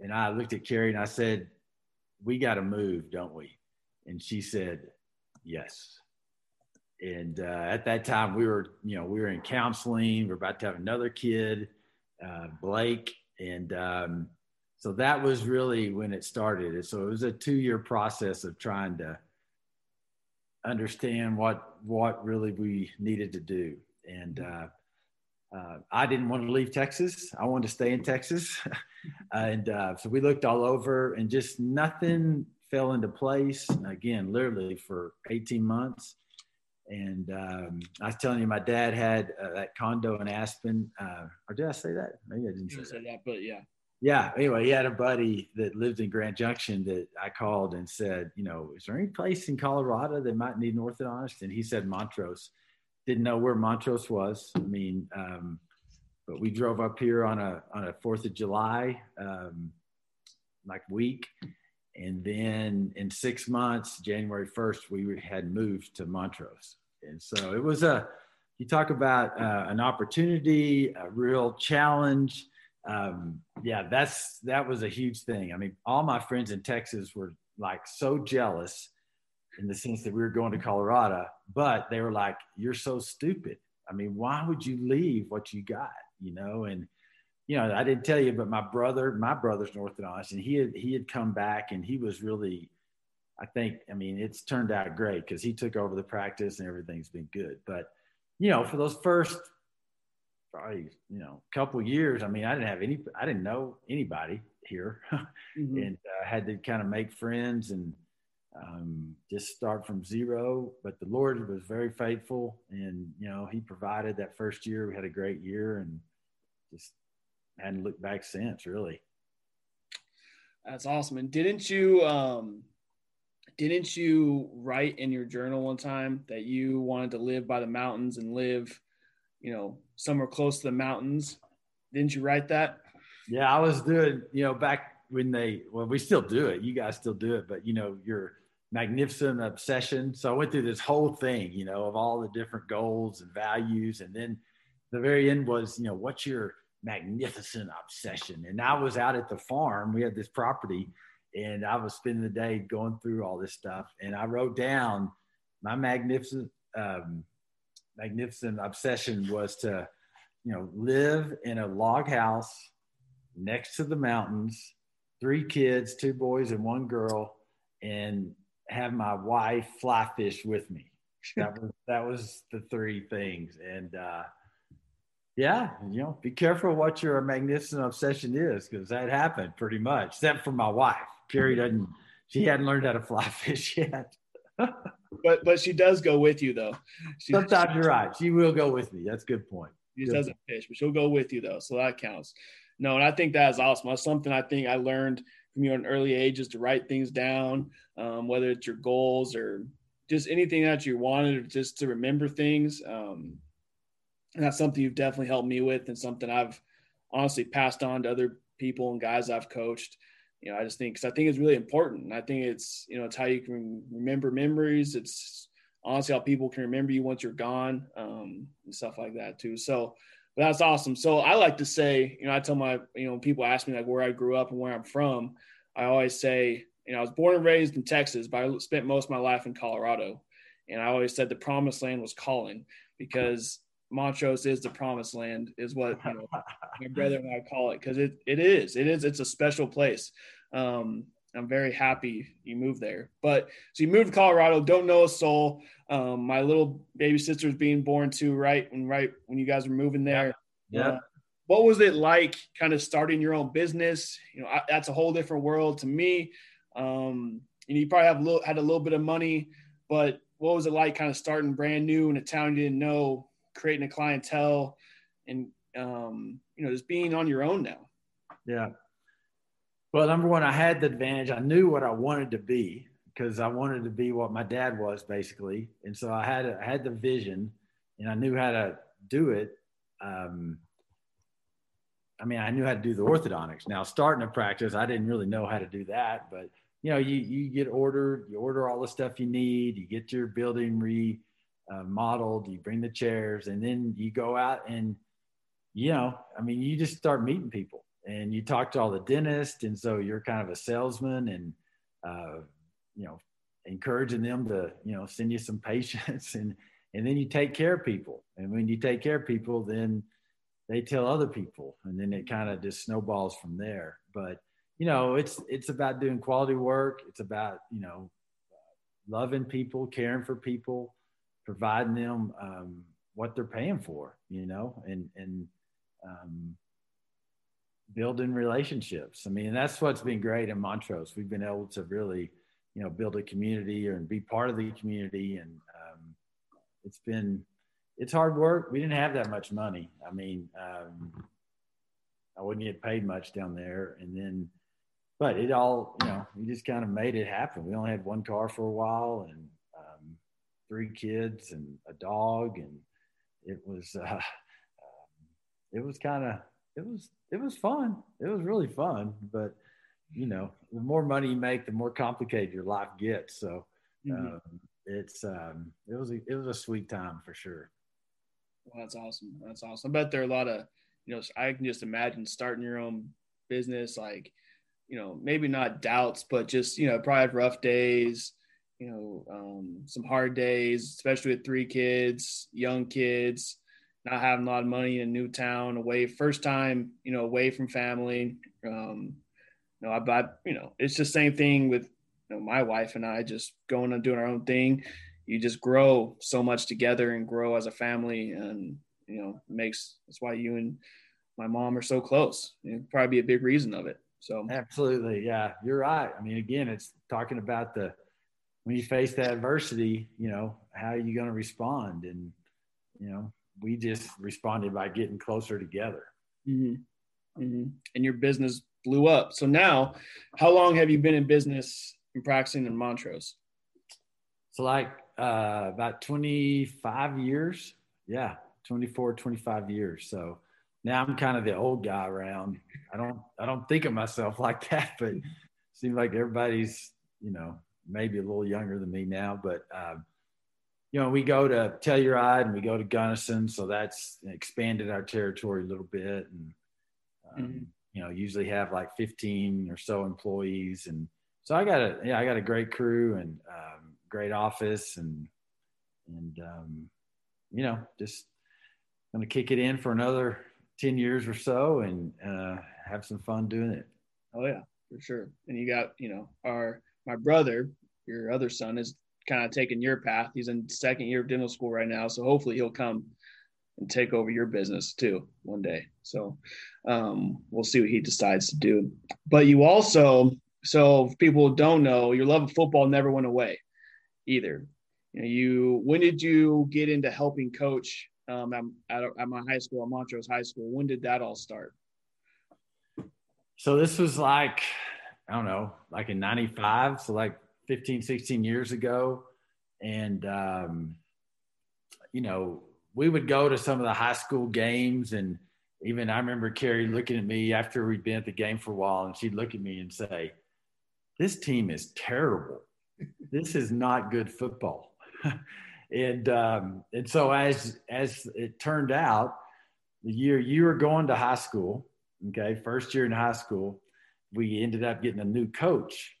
and I looked at Carrie and I said, "We got to move, don't we?" And she said, "Yes." And uh, at that time, we were, you know, we were in counseling. We are about to have another kid, uh, Blake, and um, so that was really when it started. So it was a two-year process of trying to understand what what really we needed to do. And uh, uh, I didn't want to leave Texas. I wanted to stay in Texas, (laughs) and uh, so we looked all over, and just nothing fell into place. Again, literally for 18 months. And um, I was telling you, my dad had uh, that condo in Aspen. Uh, or did I say that? Maybe I didn't say, say that. that. But yeah, yeah anyway he had a buddy that lived in grand junction that i called and said you know is there any place in colorado that might need an orthodontist? And he said montrose. Didn't know where montrose was. I mean um, but we drove up here on a on a fourth of july um, like week. And then in six months january 1st we had moved to montrose. And so it was a you talk about uh, an opportunity a real challenge um, yeah, that's that was a huge thing. I mean, all my friends in Texas were like so jealous in the sense that we were going to Colorado, but they were like, "You're so stupid." I mean, why would you leave what you got? You know, and you know, I didn't tell you, but my brother, my brother's an orthodontist, and he had he had come back, and he was really, I think, I mean, it's turned out great because he took over the practice and everything's been good. But you know, for those first probably you know a couple years i mean i didn't have any i didn't know anybody here (laughs) mm-hmm. and uh, had to kind of make friends and um, just start from zero. But the lord was very faithful and you know he provided that first year. We had a great year and just hadn't looked back since really. That's awesome. And didn't you um didn't you write in your journal one time that you wanted to live by the mountains and live you know, somewhere close to the mountains. Didn't you write that? Yeah, I was doing, you know, back when they, well, we still do it. You guys still do it, but you know, your magnificent obsession. So I went through this whole thing, you know, of all the different goals and values. And then the very end was, you know, what's your magnificent obsession? And I was out at the farm. We had this property and I was spending the day going through all this stuff. And I wrote down my magnificent um, magnificent obsession was to, you know, live in a log house next to the mountains, three kids, two boys and one girl, and have my wife fly fish with me. (laughs) That was that was the three things. And uh yeah, you know, be careful what your magnificent obsession is because that happened pretty much, except for my wife. Carrie doesn't she hadn't learned how to fly (laughs) fish yet (laughs) but but she does go with you though. She, Sometimes you're right. She will go with me. That's a good point. She good doesn't fish, but she'll go with you though, so that counts. No, and I think that is awesome. That's something I think I learned from you at an early age is to write things down, um, whether it's your goals or just anything that you wanted, just to remember things. Um, and that's something you've definitely helped me with, and something I've honestly passed on to other people and guys I've coached. You know, I just think because I think it's really important. I think it's you know it's how you can remember memories. It's honestly how people can remember you once you're gone um, and stuff like that too. So that's awesome. So I like to say, you know, I tell my you know people ask me like where I grew up and where I'm from. I always say, you know, I was born and raised in Texas, but I spent most of my life in Colorado. And I always said the promised land was calling because Montrose is the promised land, is what you know, (laughs) my brother and I call it because it, it is. It is. It's a special place. Um, I'm very happy you moved there. But so you moved to Colorado, don't know a soul. Um, my little baby sister is being born too, right? When right when you guys were moving there. Yeah. Uh, what was it like kind of starting your own business? You know, I, that's a whole different world to me. Um, and you probably have a little, had a little bit of money, but what was it like kind of starting brand new in a town you didn't know, creating a clientele and, um, you know, just being on your own now? Yeah. Well, number one, I had the advantage. I knew what I wanted to be because I wanted to be what my dad was basically. And so I had, I had the vision and I knew how to do it. Um, I mean, I knew how to do the orthodontics. Now, starting a practice, I didn't really know how to do that, but you know, you you get ordered, you order all the stuff you need, you get your building remodeled, uh, you bring the chairs, and then you go out and you know, I mean, you just start meeting people and you talk to all the dentists, and so you're kind of a salesman and uh, you know, encouraging them to you know send you some (laughs) patients and and then you take care of people, and when you take care of people, then they tell other people and then it kind of just snowballs from there. But you know it's it's about doing quality work. It's about you know loving people caring for people providing them um, what they're paying for you know and and um, building relationships i mean that's what's been great in montrose we've been able to really you know build a community and be part of the community and um, it's been it's hard work. We didn't have that much money. I mean, um, I wouldn't get paid much down there. And then, but it all, you know, we just kind of made it happen. We only had one car for a while and three kids and a dog. And it was, uh, (laughs) um, it was kind of, it was, it was fun. It was really fun. But, you know, the more money you make, the more complicated your life gets. So, mm-hmm. um, it's, um, it was, a, it was a sweet time for sure. Well, that's awesome. That's awesome. I bet there are a lot of, you know, I can just imagine starting your own business, like, you know, maybe not doubts, but just, you know, probably have rough days, you know, um, some hard days, especially with three kids, young kids, not having a lot of money in a new town, away, first time, you know, away from family. Um, you know, I, I, you know, it's the same thing with, you know, my wife and I just going and doing our own thing. You just grow so much together and grow as a family and you know makes that's why you and my mom are so close. It probably be a big reason of it. So. Absolutely. Yeah you're right. I mean again it's talking about the when you face the adversity you know how are you going to respond and you know we just responded by getting closer together mm-hmm. Mm-hmm. and your business blew up so now how long have you been in business and practicing in montrose so like uh, about 25 years. Yeah, 24, 25 years. So now I'm kind of the old guy around. I don't I don't think of myself (laughs) like that, but it seems like everybody's you know maybe a little younger than me now. But um, you know we go to Telluride and we go to Gunnison, so that's expanded our territory a little bit, and um, mm-hmm. you know usually have like 15 or so employees, and so I got a yeah I got a great crew and. Um, great office and and um, you know just going to kick it in for another 10 years or so and uh, have some fun doing it oh yeah for sure and you got you know our my brother your other son is kind of taking your path he's in second year of dental school right now so hopefully he'll come and take over your business too one day so um, we'll see what he decides to do but you also so people don't know your love of football never went away either. You know, you when did you get into helping coach um, at, at, my high school, at Montrose High School? When did that all start? So this was like, I don't know, like in 95. So like 15, 16 years ago. And, um, you know, we would go to some of the high school games and, even I remember Carrie looking at me after we'd been at the game for a while, and she'd look at me and say, "This team is terrible. (laughs) this is not good football." (laughs) and um, and so as as it turned out, the year you were going to high school, okay, first year in high school, we ended up getting a new coach,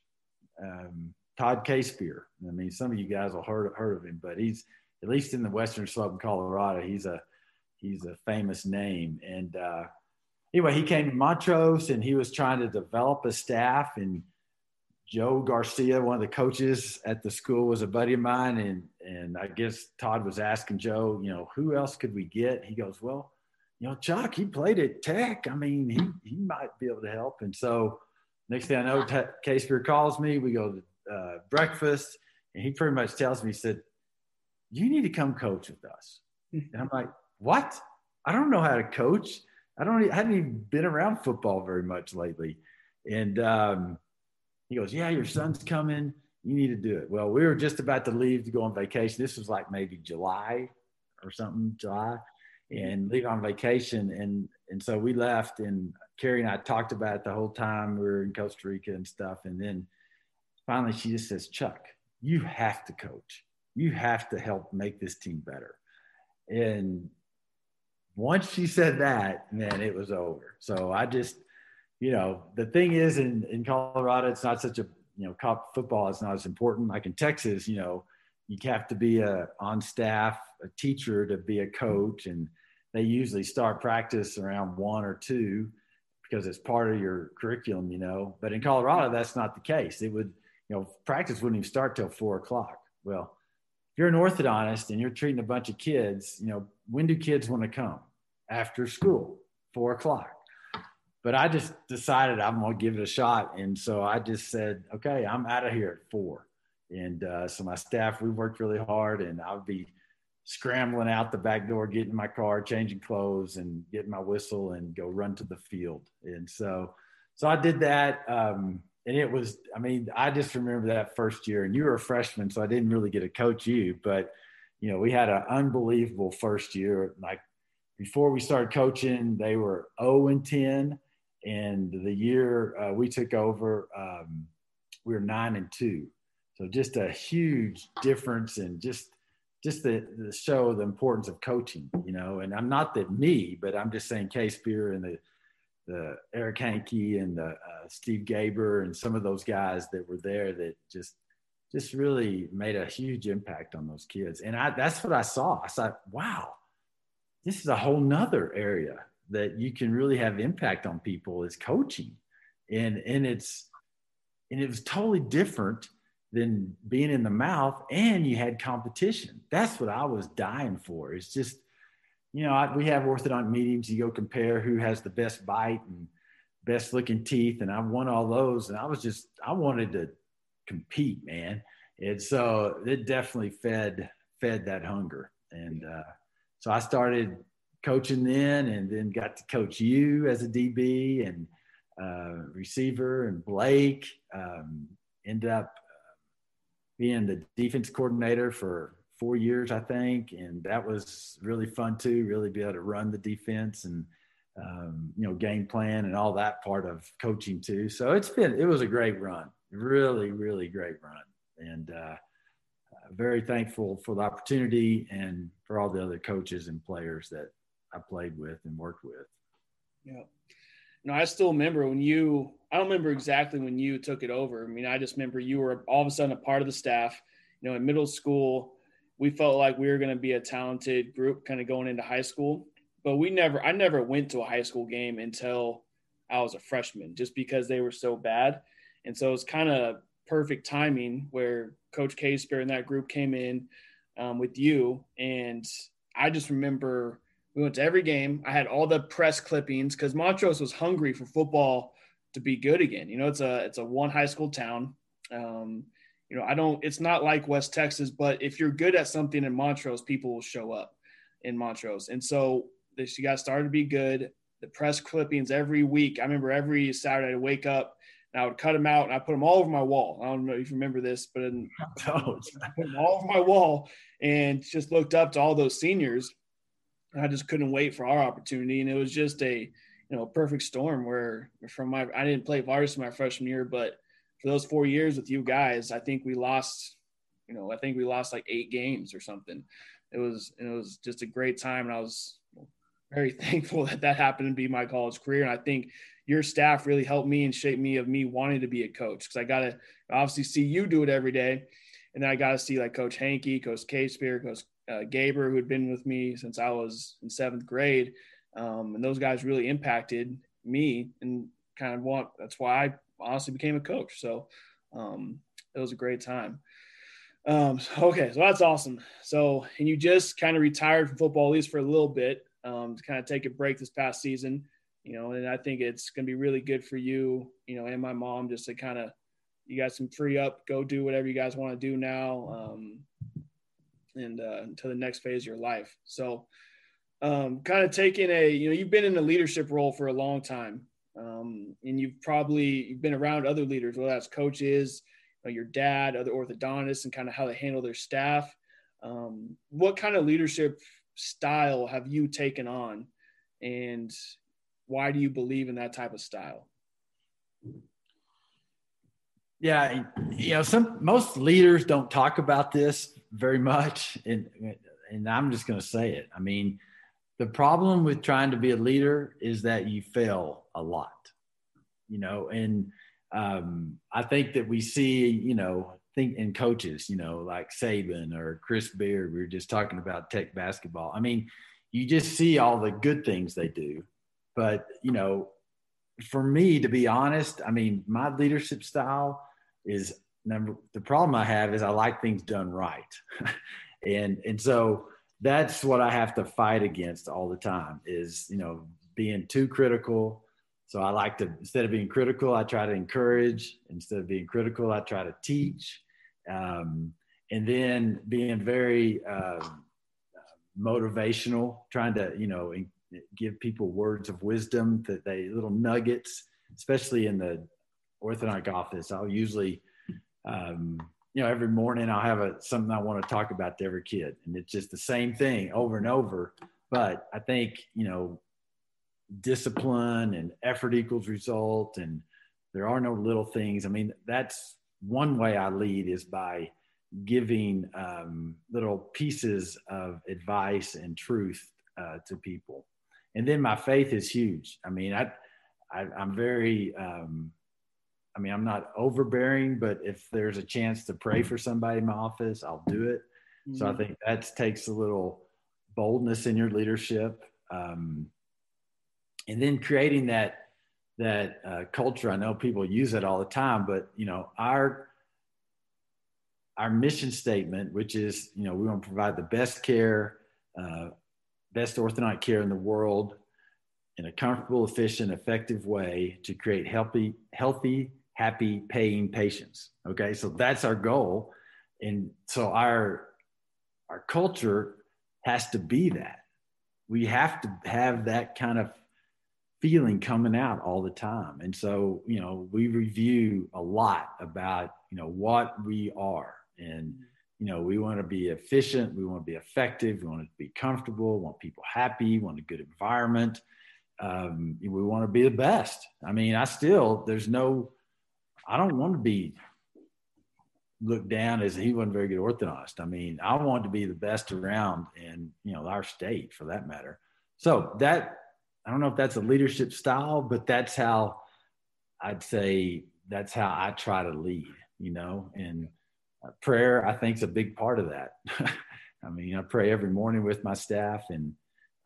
um, Todd Casebeer. I mean, some of you guys will heard heard of him, but he's at least in the Western Slope in Colorado, he's a he's a famous name. And uh, anyway, he came to Montrose and he was trying to develop a staff and Joe Garcia, one of the coaches at the school, was a buddy of mine, and and I guess Todd was asking Joe, you know, who else could we get? He goes, well, you know, Chuck, he played at Tech. I mean, he he might be able to help. And so next thing I know, Casebeer calls me. We go to uh, breakfast, and he pretty much tells me, he said, "You need to come coach with us." And I'm like, "What? I don't know how to coach. I don't. I hadn't even been around football very much lately." And um, he goes, Yeah, your son's coming. You need to do it. Well, we were just about to leave to go on vacation. This was like maybe July or something, July, and leave on vacation. And and so we left, and Carrie and I talked about it the whole time we were in Costa Rica and stuff. And then finally, she just says, Chuck, you have to coach. You have to help make this team better. And once she said that, man, it was over. So I just you know, the thing is in, in Colorado, it's not such a, you know, cop football is not as important. Like in Texas, you know, you have to be a on staff, a teacher to be a coach. And they usually start practice around one or two because it's part of your curriculum, you know. But in Colorado, that's not the case. It would, you know, practice wouldn't even start till four o'clock. Well, if you're an orthodontist and you're treating a bunch of kids, you know, when do kids want to come? After school, four o'clock but I just decided I'm going to give it a shot. And so I just said, okay, I'm out of here at four. And uh, so my staff, we worked really hard and I'd be scrambling out the back door, getting my car, changing clothes and getting my whistle and go run to the field. And so, so I did that. Um, and it was, I mean, I just remember that first year and you were a freshman, so I didn't really get to coach you, but you know, we had an unbelievable first year. Like before we started coaching, they were 0 and 10 and the year uh, we took over, um, we were nine and two. So just a huge difference and just just the, the show the importance of coaching, you know. And I'm not that me, but I'm just saying Casebeer and the the Eric Hankey and the uh, Steve Gaber and some of those guys that were there that just just really made a huge impact on those kids. And I that's what I saw. I thought, wow, this is a whole nother area that you can really have impact on people is coaching and and it's and it was totally different than being in the mouth and you had competition that's what i was dying for it's just you know I, we have orthodont meetings you go compare who has the best bite and best looking teeth and i won all those and i was just i wanted to compete man and so it definitely fed fed that hunger and uh, so i started coaching then, and then got to coach you as a DB and uh, receiver, and Blake. Um, ended up uh, being the defense coordinator for four years, I think, and that was really fun too. Really be able to run the defense and um, you know game plan and all that part of coaching too. So it's been it was a great run, really, really great run, and. Uh, very thankful for the opportunity and for all the other coaches and players that I played with and worked with. Yeah. No, I still remember when you, I don't remember exactly when you took it over. I mean, I just remember you were all of a sudden a part of the staff. You know, in middle school, we felt like we were going to be a talented group kind of going into high school. But we never, I never went to a high school game until I was a freshman just because they were so bad. And so it was kind of perfect timing where Coach Casebeer and that group came in um, with you. And I just remember we went to every game. I had all the press clippings because Montrose was hungry for football to be good again. You know, it's a it's a one high school town. Um, you know, I don't. It's not like West Texas, but if you're good at something in Montrose, people will show up in Montrose. And so this, you guys started to be good. The press clippings every week. I remember every Saturday I wake up and I would cut them out and I put them all over my wall. I don't know if you remember this, but in, (laughs) oh, (laughs) I put them all over my wall and just looked up to all those seniors And I just couldn't wait for our opportunity. And it was just a, you know, perfect storm where from my, I didn't play varsity my freshman year, but for those four years with you guys, I think we lost, you know, I think we lost like eight games or something. It was, it was just a great time. And I was very (laughs) thankful that that happened to be my college career. And I think your staff really helped me and shaped me of me wanting to be a coach because I got to obviously see you do it every day. And then I got to see like Coach Hankey, Coach Spear, Coach uh, Gaber, who had been with me since I was in seventh grade. Um, and those guys really impacted me and kind of want that's why I honestly became a coach. So um, it was a great time. Um, okay, so that's awesome. So, and you just kind of retired from football, at least for a little bit, um, to kind of take a break this past season, you know, and I think it's going to be really good for you, you know, and my mom just to kind of, you guys some free up, go do whatever you guys want to do now. Um, and uh, the next phase of your life. So, um, kind of taking a, you know, you've been in a leadership role for a long time, um, and you've probably you've been around other leaders, whether that's coaches, you know, your dad, other orthodontists, and kind of how they handle their staff. Um, what kind of leadership style have you taken on, and why do you believe in that type of style? Yeah, you know, some most leaders don't talk about this very much, and and I'm just going to say it. I mean, the problem with trying to be a leader is that you fail a lot, you know, and um, I think that we see, you know, think in coaches, you know, like Saban or Chris Beard. We were just talking about Tech basketball. I mean, you just see all the good things they do, but you know, for me, to be honest, I mean, my leadership style is number the problem I have is I like things done right. (laughs) and and so that's what I have to fight against all the time is, you know, being too critical. So I like to instead of being critical, I try to encourage. Instead of being critical, I try to teach. Um, and then being very uh, motivational, trying to, you know, give people words of wisdom that they little nuggets, especially in the orthodontic office. I'll usually um, you know, every morning I'll have a something I want to talk about to every kid, and it's just the same thing over and over. But I think you know, discipline and effort equals result, and there are no little things. I mean, that's one way I lead is by giving um, little pieces of advice and truth uh, to people, and then my faith is huge. I mean, I, I am very um, I mean, I'm not overbearing, but if there's a chance to pray for somebody in my office, I'll do it. Mm-hmm. So I mm-hmm. think that takes a little boldness in your leadership, um, and then creating that that uh, culture. I know people use it all the time, but you know, our our mission statement, which is you know we want to provide the best care, uh, best orthodontic care in the world in a comfortable, efficient, effective way to create healthy, healthy happy paying patients. Okay, so that's our goal, and so our our culture has to be that. We have to have that kind of feeling coming out all the time, and so you know we review a lot about you know what we are and you know we want to be efficient we want to be effective we want to be comfortable want people happy want a good environment um, we want to be the best i mean i still there's no I don't want to be looked down as he wasn't very good orthodontist. I mean, I want to be the best around in you know our state for that matter. So that I don't know if that's a leadership style, but that's how I'd say that's how I try to lead. You know, and prayer I think is a big part of that. (laughs) I mean, I pray every morning with my staff, and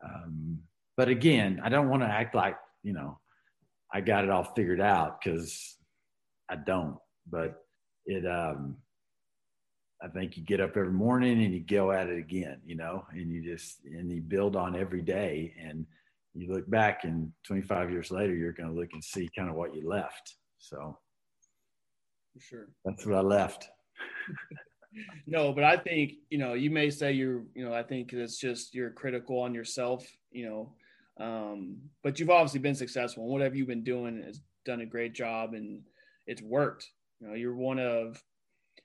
um, but again, I don't want to act like you know I got it all figured out because I don't, but it, um, I think you get up every morning and you go at it again, you know, and you just, and you build on every day. And you look back and 25 years later, you're going to look and see kind of what you left. So, for sure. That's what I left. (laughs) no, but I think, you know, you may say you're, you know, I think it's just you're critical on yourself, you know, um, but you've obviously been successful and whatever you've been doing has done a great job. And, it's worked. You know, you're one of,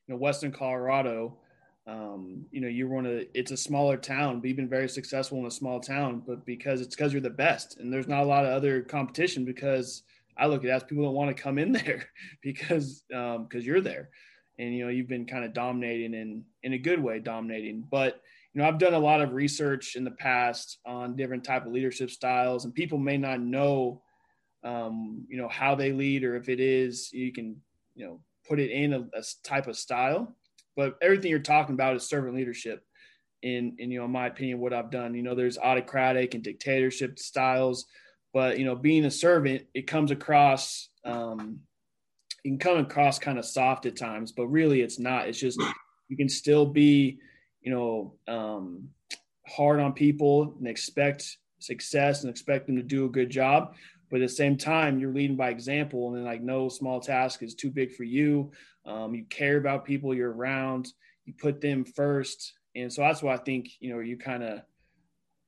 you know, Western Colorado. um, you know, you're one of it's a smaller town, but you've been very successful in a small town, but because it's because you're the best, and there's not a lot of other competition because I look at it as people don't want to come in (laughs) there because um, because you're there, and you know you've been kind of dominating in in a good way, dominating. But you know I've done a lot of research in the past on different type of leadership styles, and people may not know, um, you know, how they lead or if it is you can you know put it in a, a type of style but everything you're talking about is servant leadership. In, in you know, in my opinion, what I've done, you know, there's autocratic and dictatorship styles, but you know, being a servant, it comes across, um, it can come across kind of soft at times, but really it's not. It's just you can still be, you know, um, hard on people and expect success and expect them to do a good job. But at the same time, you're leading by example, and then like no small task is too big for you. Um, you care about people you're around. You put them first, and so that's why I think you know you kind of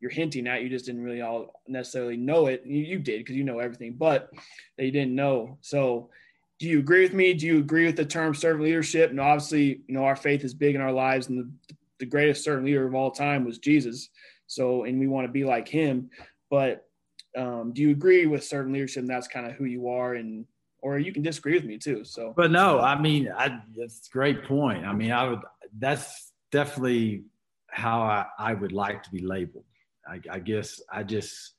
you're hinting at. You just didn't really all necessarily know it. You, you did because you know everything, but they didn't know. So, do you agree with me? Do you agree with the term servant leadership? And obviously, you know our faith is big in our lives, and the, the greatest servant leader of all time was Jesus. So, and we want to be like him. But um, do you agree with servant leadership? And that's kind of who you are, and or you can disagree with me too. So, but no, I mean, I, that's great point. I mean, I would, that's definitely how I, I would like to be labeled. I, I guess I just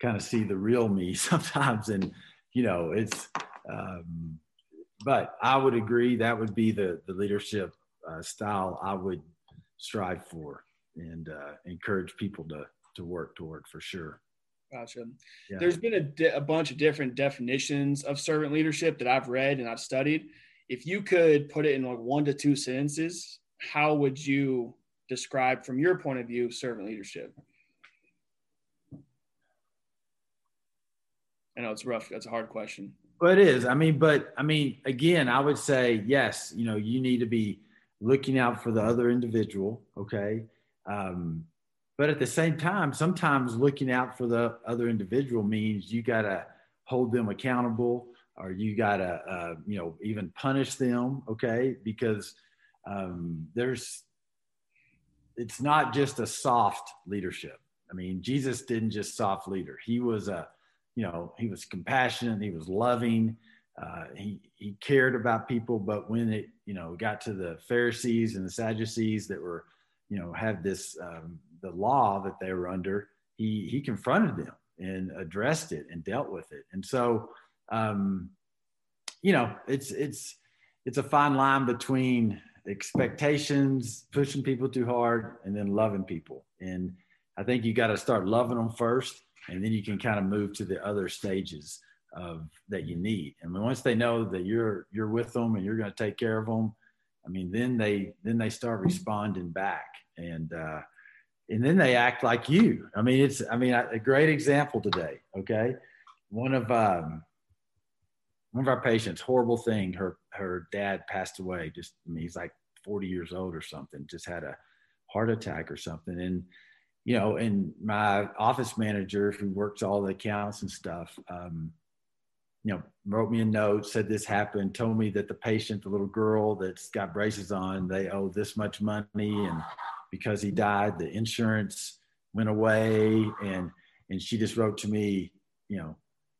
kind of see the real me (laughs) sometimes. And, you know, it's, um, but I would agree that would be the, the leadership uh, style I would strive for and uh, encourage people to, to work toward for sure. Gotcha. Yeah. There's been a, di- a bunch of different definitions of servant leadership that I've read and I've studied. If you could put it in like one to two sentences, how would you describe, from your point of view, servant leadership? I know it's rough. That's a hard question. Well, it is. I mean, but I mean, again, I would say yes. You know, you need to be looking out for the other individual. Okay. Um, but at the same time, sometimes looking out for the other individual means you got to hold them accountable or you got to, uh, you know, even punish them. Okay. Because um, there's, it's not just a soft leadership. I mean, Jesus didn't just soft leader. He was a, you know, he was compassionate. He was loving. Uh, he he cared about people. But when it, you know, got to the Pharisees and the Sadducees that were, you know, had this um, the law that they were under, he he confronted them and addressed it and dealt with it. And so, um, you know, it's it's it's a fine line between expectations, pushing people too hard, and then loving people. And I think you got to start loving them first, and then you can kind of move to the other stages of that you need. And once they know that you're you're with them and you're going to take care of them, I mean, then they then they start responding back. And uh, and then they act like you. I mean, it's I mean a great example today. Okay, one of um, one of our patients, horrible thing. Her her dad passed away. Just I mean, he's like 40 years old or something. Just had a heart attack or something. And you know, and my office manager who works all the accounts and stuff, um, you know, wrote me a note, said this happened, told me that the patient, the little girl that's got braces on, they owe this much money and because he died, the insurance went away, and and she just wrote to me, you know,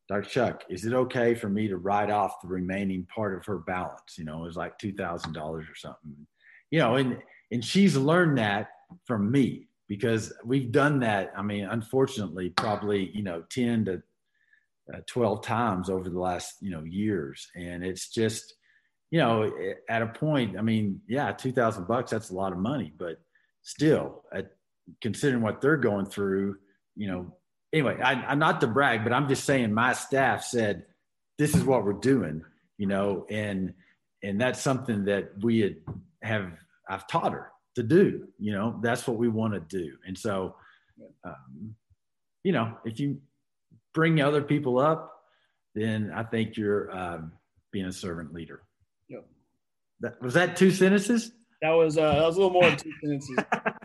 Dr. Chuck, is it okay for me to write off the remaining part of her balance? You know, it was like two thousand dollars or something. You know, and and she's learned that from me because we've done that. I mean, unfortunately, probably you know ten to uh, 12 times over the last you know years and it's just you know at a point i mean yeah 2000 bucks that's a lot of money but still, at, considering what they're going through, you know, anyway, I, I'm not to brag, but I'm just saying my staff said, this is what we're doing, you know, and, and that's something that we had, have, I've taught her to do, you know, that's what we want to do. And so, um, you know, if you bring other people up, then I think you're um, being a servant leader. Yep. That, was that two sentences? That was uh, that was a little more than two (laughs) sentences,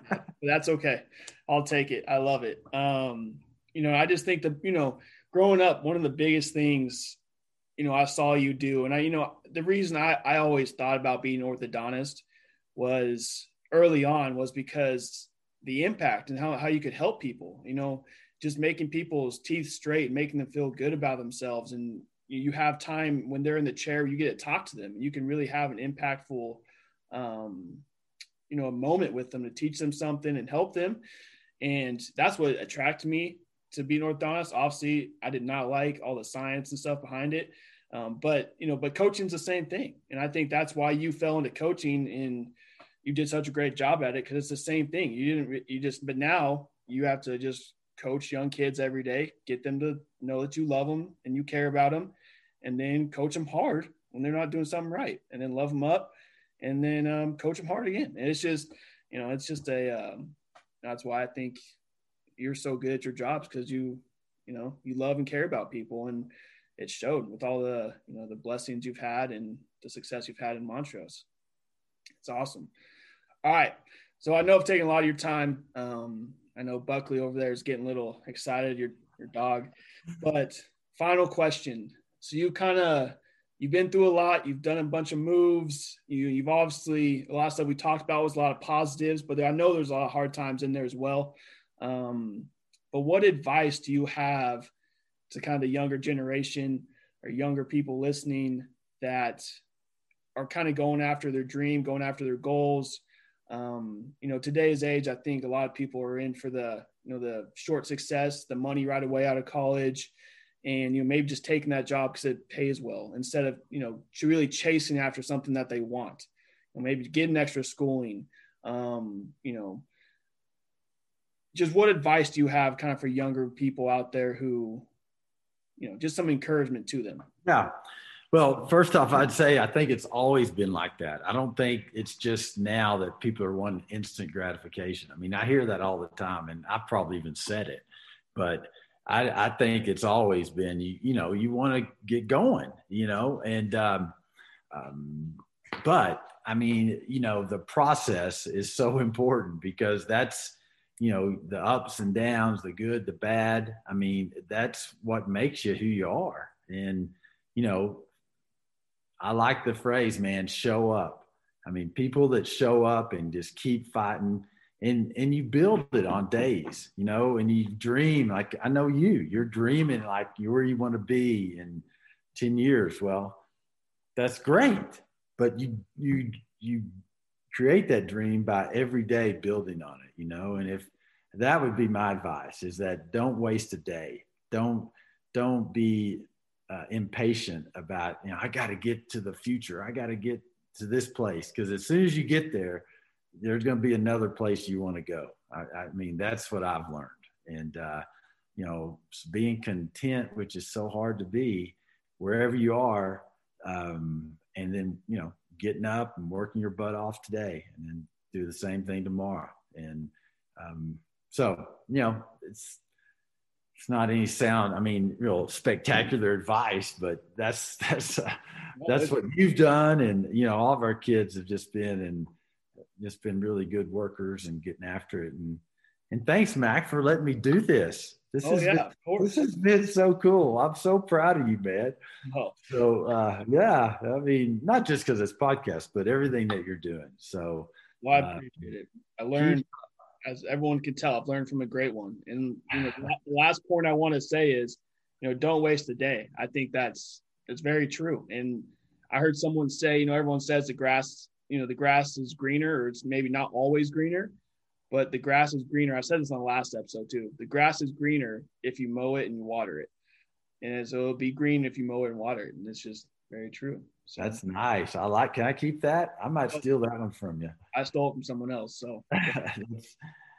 but that's okay. I'll take it. I love it. Um, you know, I just think that you know, growing up, one of the biggest things, you know, I saw you do, and I, you know, the reason I I always thought about being an orthodontist was early on was because the impact and how, how you could help people, you know, just making people's teeth straight, making them feel good about themselves. And you have time when they're in the chair, you get to talk to them. You can really have an impactful, um, you know, a moment with them to teach them something and help them. And that's what attracted me to be an orthodontist. Obviously, I did not like all the science and stuff behind it. Um, but you know, but coaching's the same thing, and I think that's why you fell into coaching and you did such a great job at it because it's the same thing. You didn't, you just, but now you have to just coach young kids every day, get them to know that you love them and you care about them, and then coach them hard when they're not doing something right, and then love them up, and then um, coach them hard again. And it's just, you know, it's just a. Um, that's why I think you're so good at your jobs because you, you know, you love and care about people, and it showed with all the, you know, the blessings you've had and the success you've had in Montrose. It's awesome. All right. So I know I've taken a lot of your time. Um, I know Buckley over there is getting a little excited, your your dog. But final question. So you kind of you've been through a lot. You've done a bunch of moves. You you've obviously a lot of stuff we talked about was a lot of positives, but I know there's a lot of hard times in there as well. Um, but what advice do you have to kind of the younger generation or younger people listening that are kind of going after their dream, going after their goals? um, you know, today's age, I think a lot of people are in for the, you know, the short success, the money right away out of college, and you know, maybe just taking that job because it pays well instead of, you know, really chasing after something that they want. You maybe getting extra schooling. Um, you know, just what advice do you have kind of for younger people out there who, you know, just some encouragement to them? Yeah. Well, first off, I'd say I think it's always been like that. I don't think it's just now that people are wanting instant gratification. I mean, I hear that all the time, and I've probably even said it, but I, I think it's always been you. You know, you want to get going. You know, and um, um, but I mean, you know, the process is so (laughs) important because that's you know the ups and downs, the good, the bad. I mean, that's what makes you who you are, and you know I like the phrase, man, show up. I mean, people that show up and just keep fighting and and you build it on days, you know, and you dream like I know you, you're dreaming like where you want to be in 10 years. Well, that's great. But you you you create that dream by every day building on it, you know, and if that would be my advice is that don't waste a day. Don't don't be uh, impatient about you know i got to get to the future i got to get to this place because as soon as you get there there's going to be another place you want to go. I, I, mean that's what i've learned. And uh, you know being content which is so hard to be wherever you are um, and then you know getting up and working your butt off today and then do the same thing tomorrow. And um, so you know it's it's not any sound. I mean, real spectacular advice, but that's (laughs) that's uh, that's what you've done, and you know, all of our kids have just been and just been really good workers and getting after it. And and thanks, Mac, for letting me do this. This oh, is yeah, this has been so cool. I'm so proud of you, man. Oh. So uh, yeah, I mean, not just because it's podcast, but everything that you're doing. So well, I uh, appreciate uh, it. I learned as everyone can tell, I've learned from a great one. And you know, the last point I want to say is, you know, don't waste a day. I think that's it's very true. And I heard someone say, you know, everyone says the grass, you know, the grass is greener, or it's maybe not always greener, but the grass is greener. I said this on the last episode too. The grass is greener if you mow it and you water it, and so it'll be green if you mow it and water it. And it's just very true. So that's nice. I like. Can I keep that? I might steal that one from you. I stole it from someone else. So (laughs)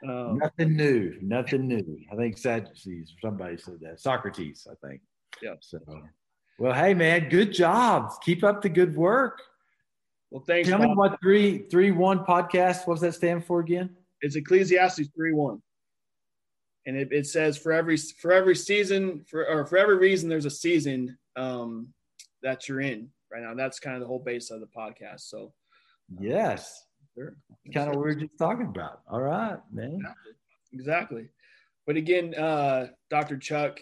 um, nothing new. Nothing new. I think Sadducees somebody said that. Socrates, I think. Yeah. So, well, hey man, good job. Keep up the good work. Well, thanks. Tell Bob. me what three three one podcast. What's that stand for again? It's Ecclesiastes three one, and it, it says for every for every season for or for every reason there's a season um, that you're in right now. That's kind of the whole base of the podcast. So, yes, sure. kind of what we are just talking about. All right, man. Exactly. But again, uh, Dr. Chuck,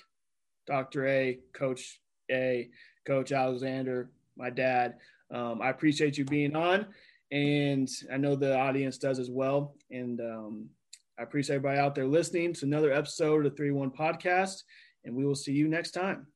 Dr. A, Coach A, Coach Alexander, my dad. Um, I appreciate you being on. and I know the audience does as well. And um, I appreciate everybody out there listening to another episode of the 3 1 podcast, and we will see you next time.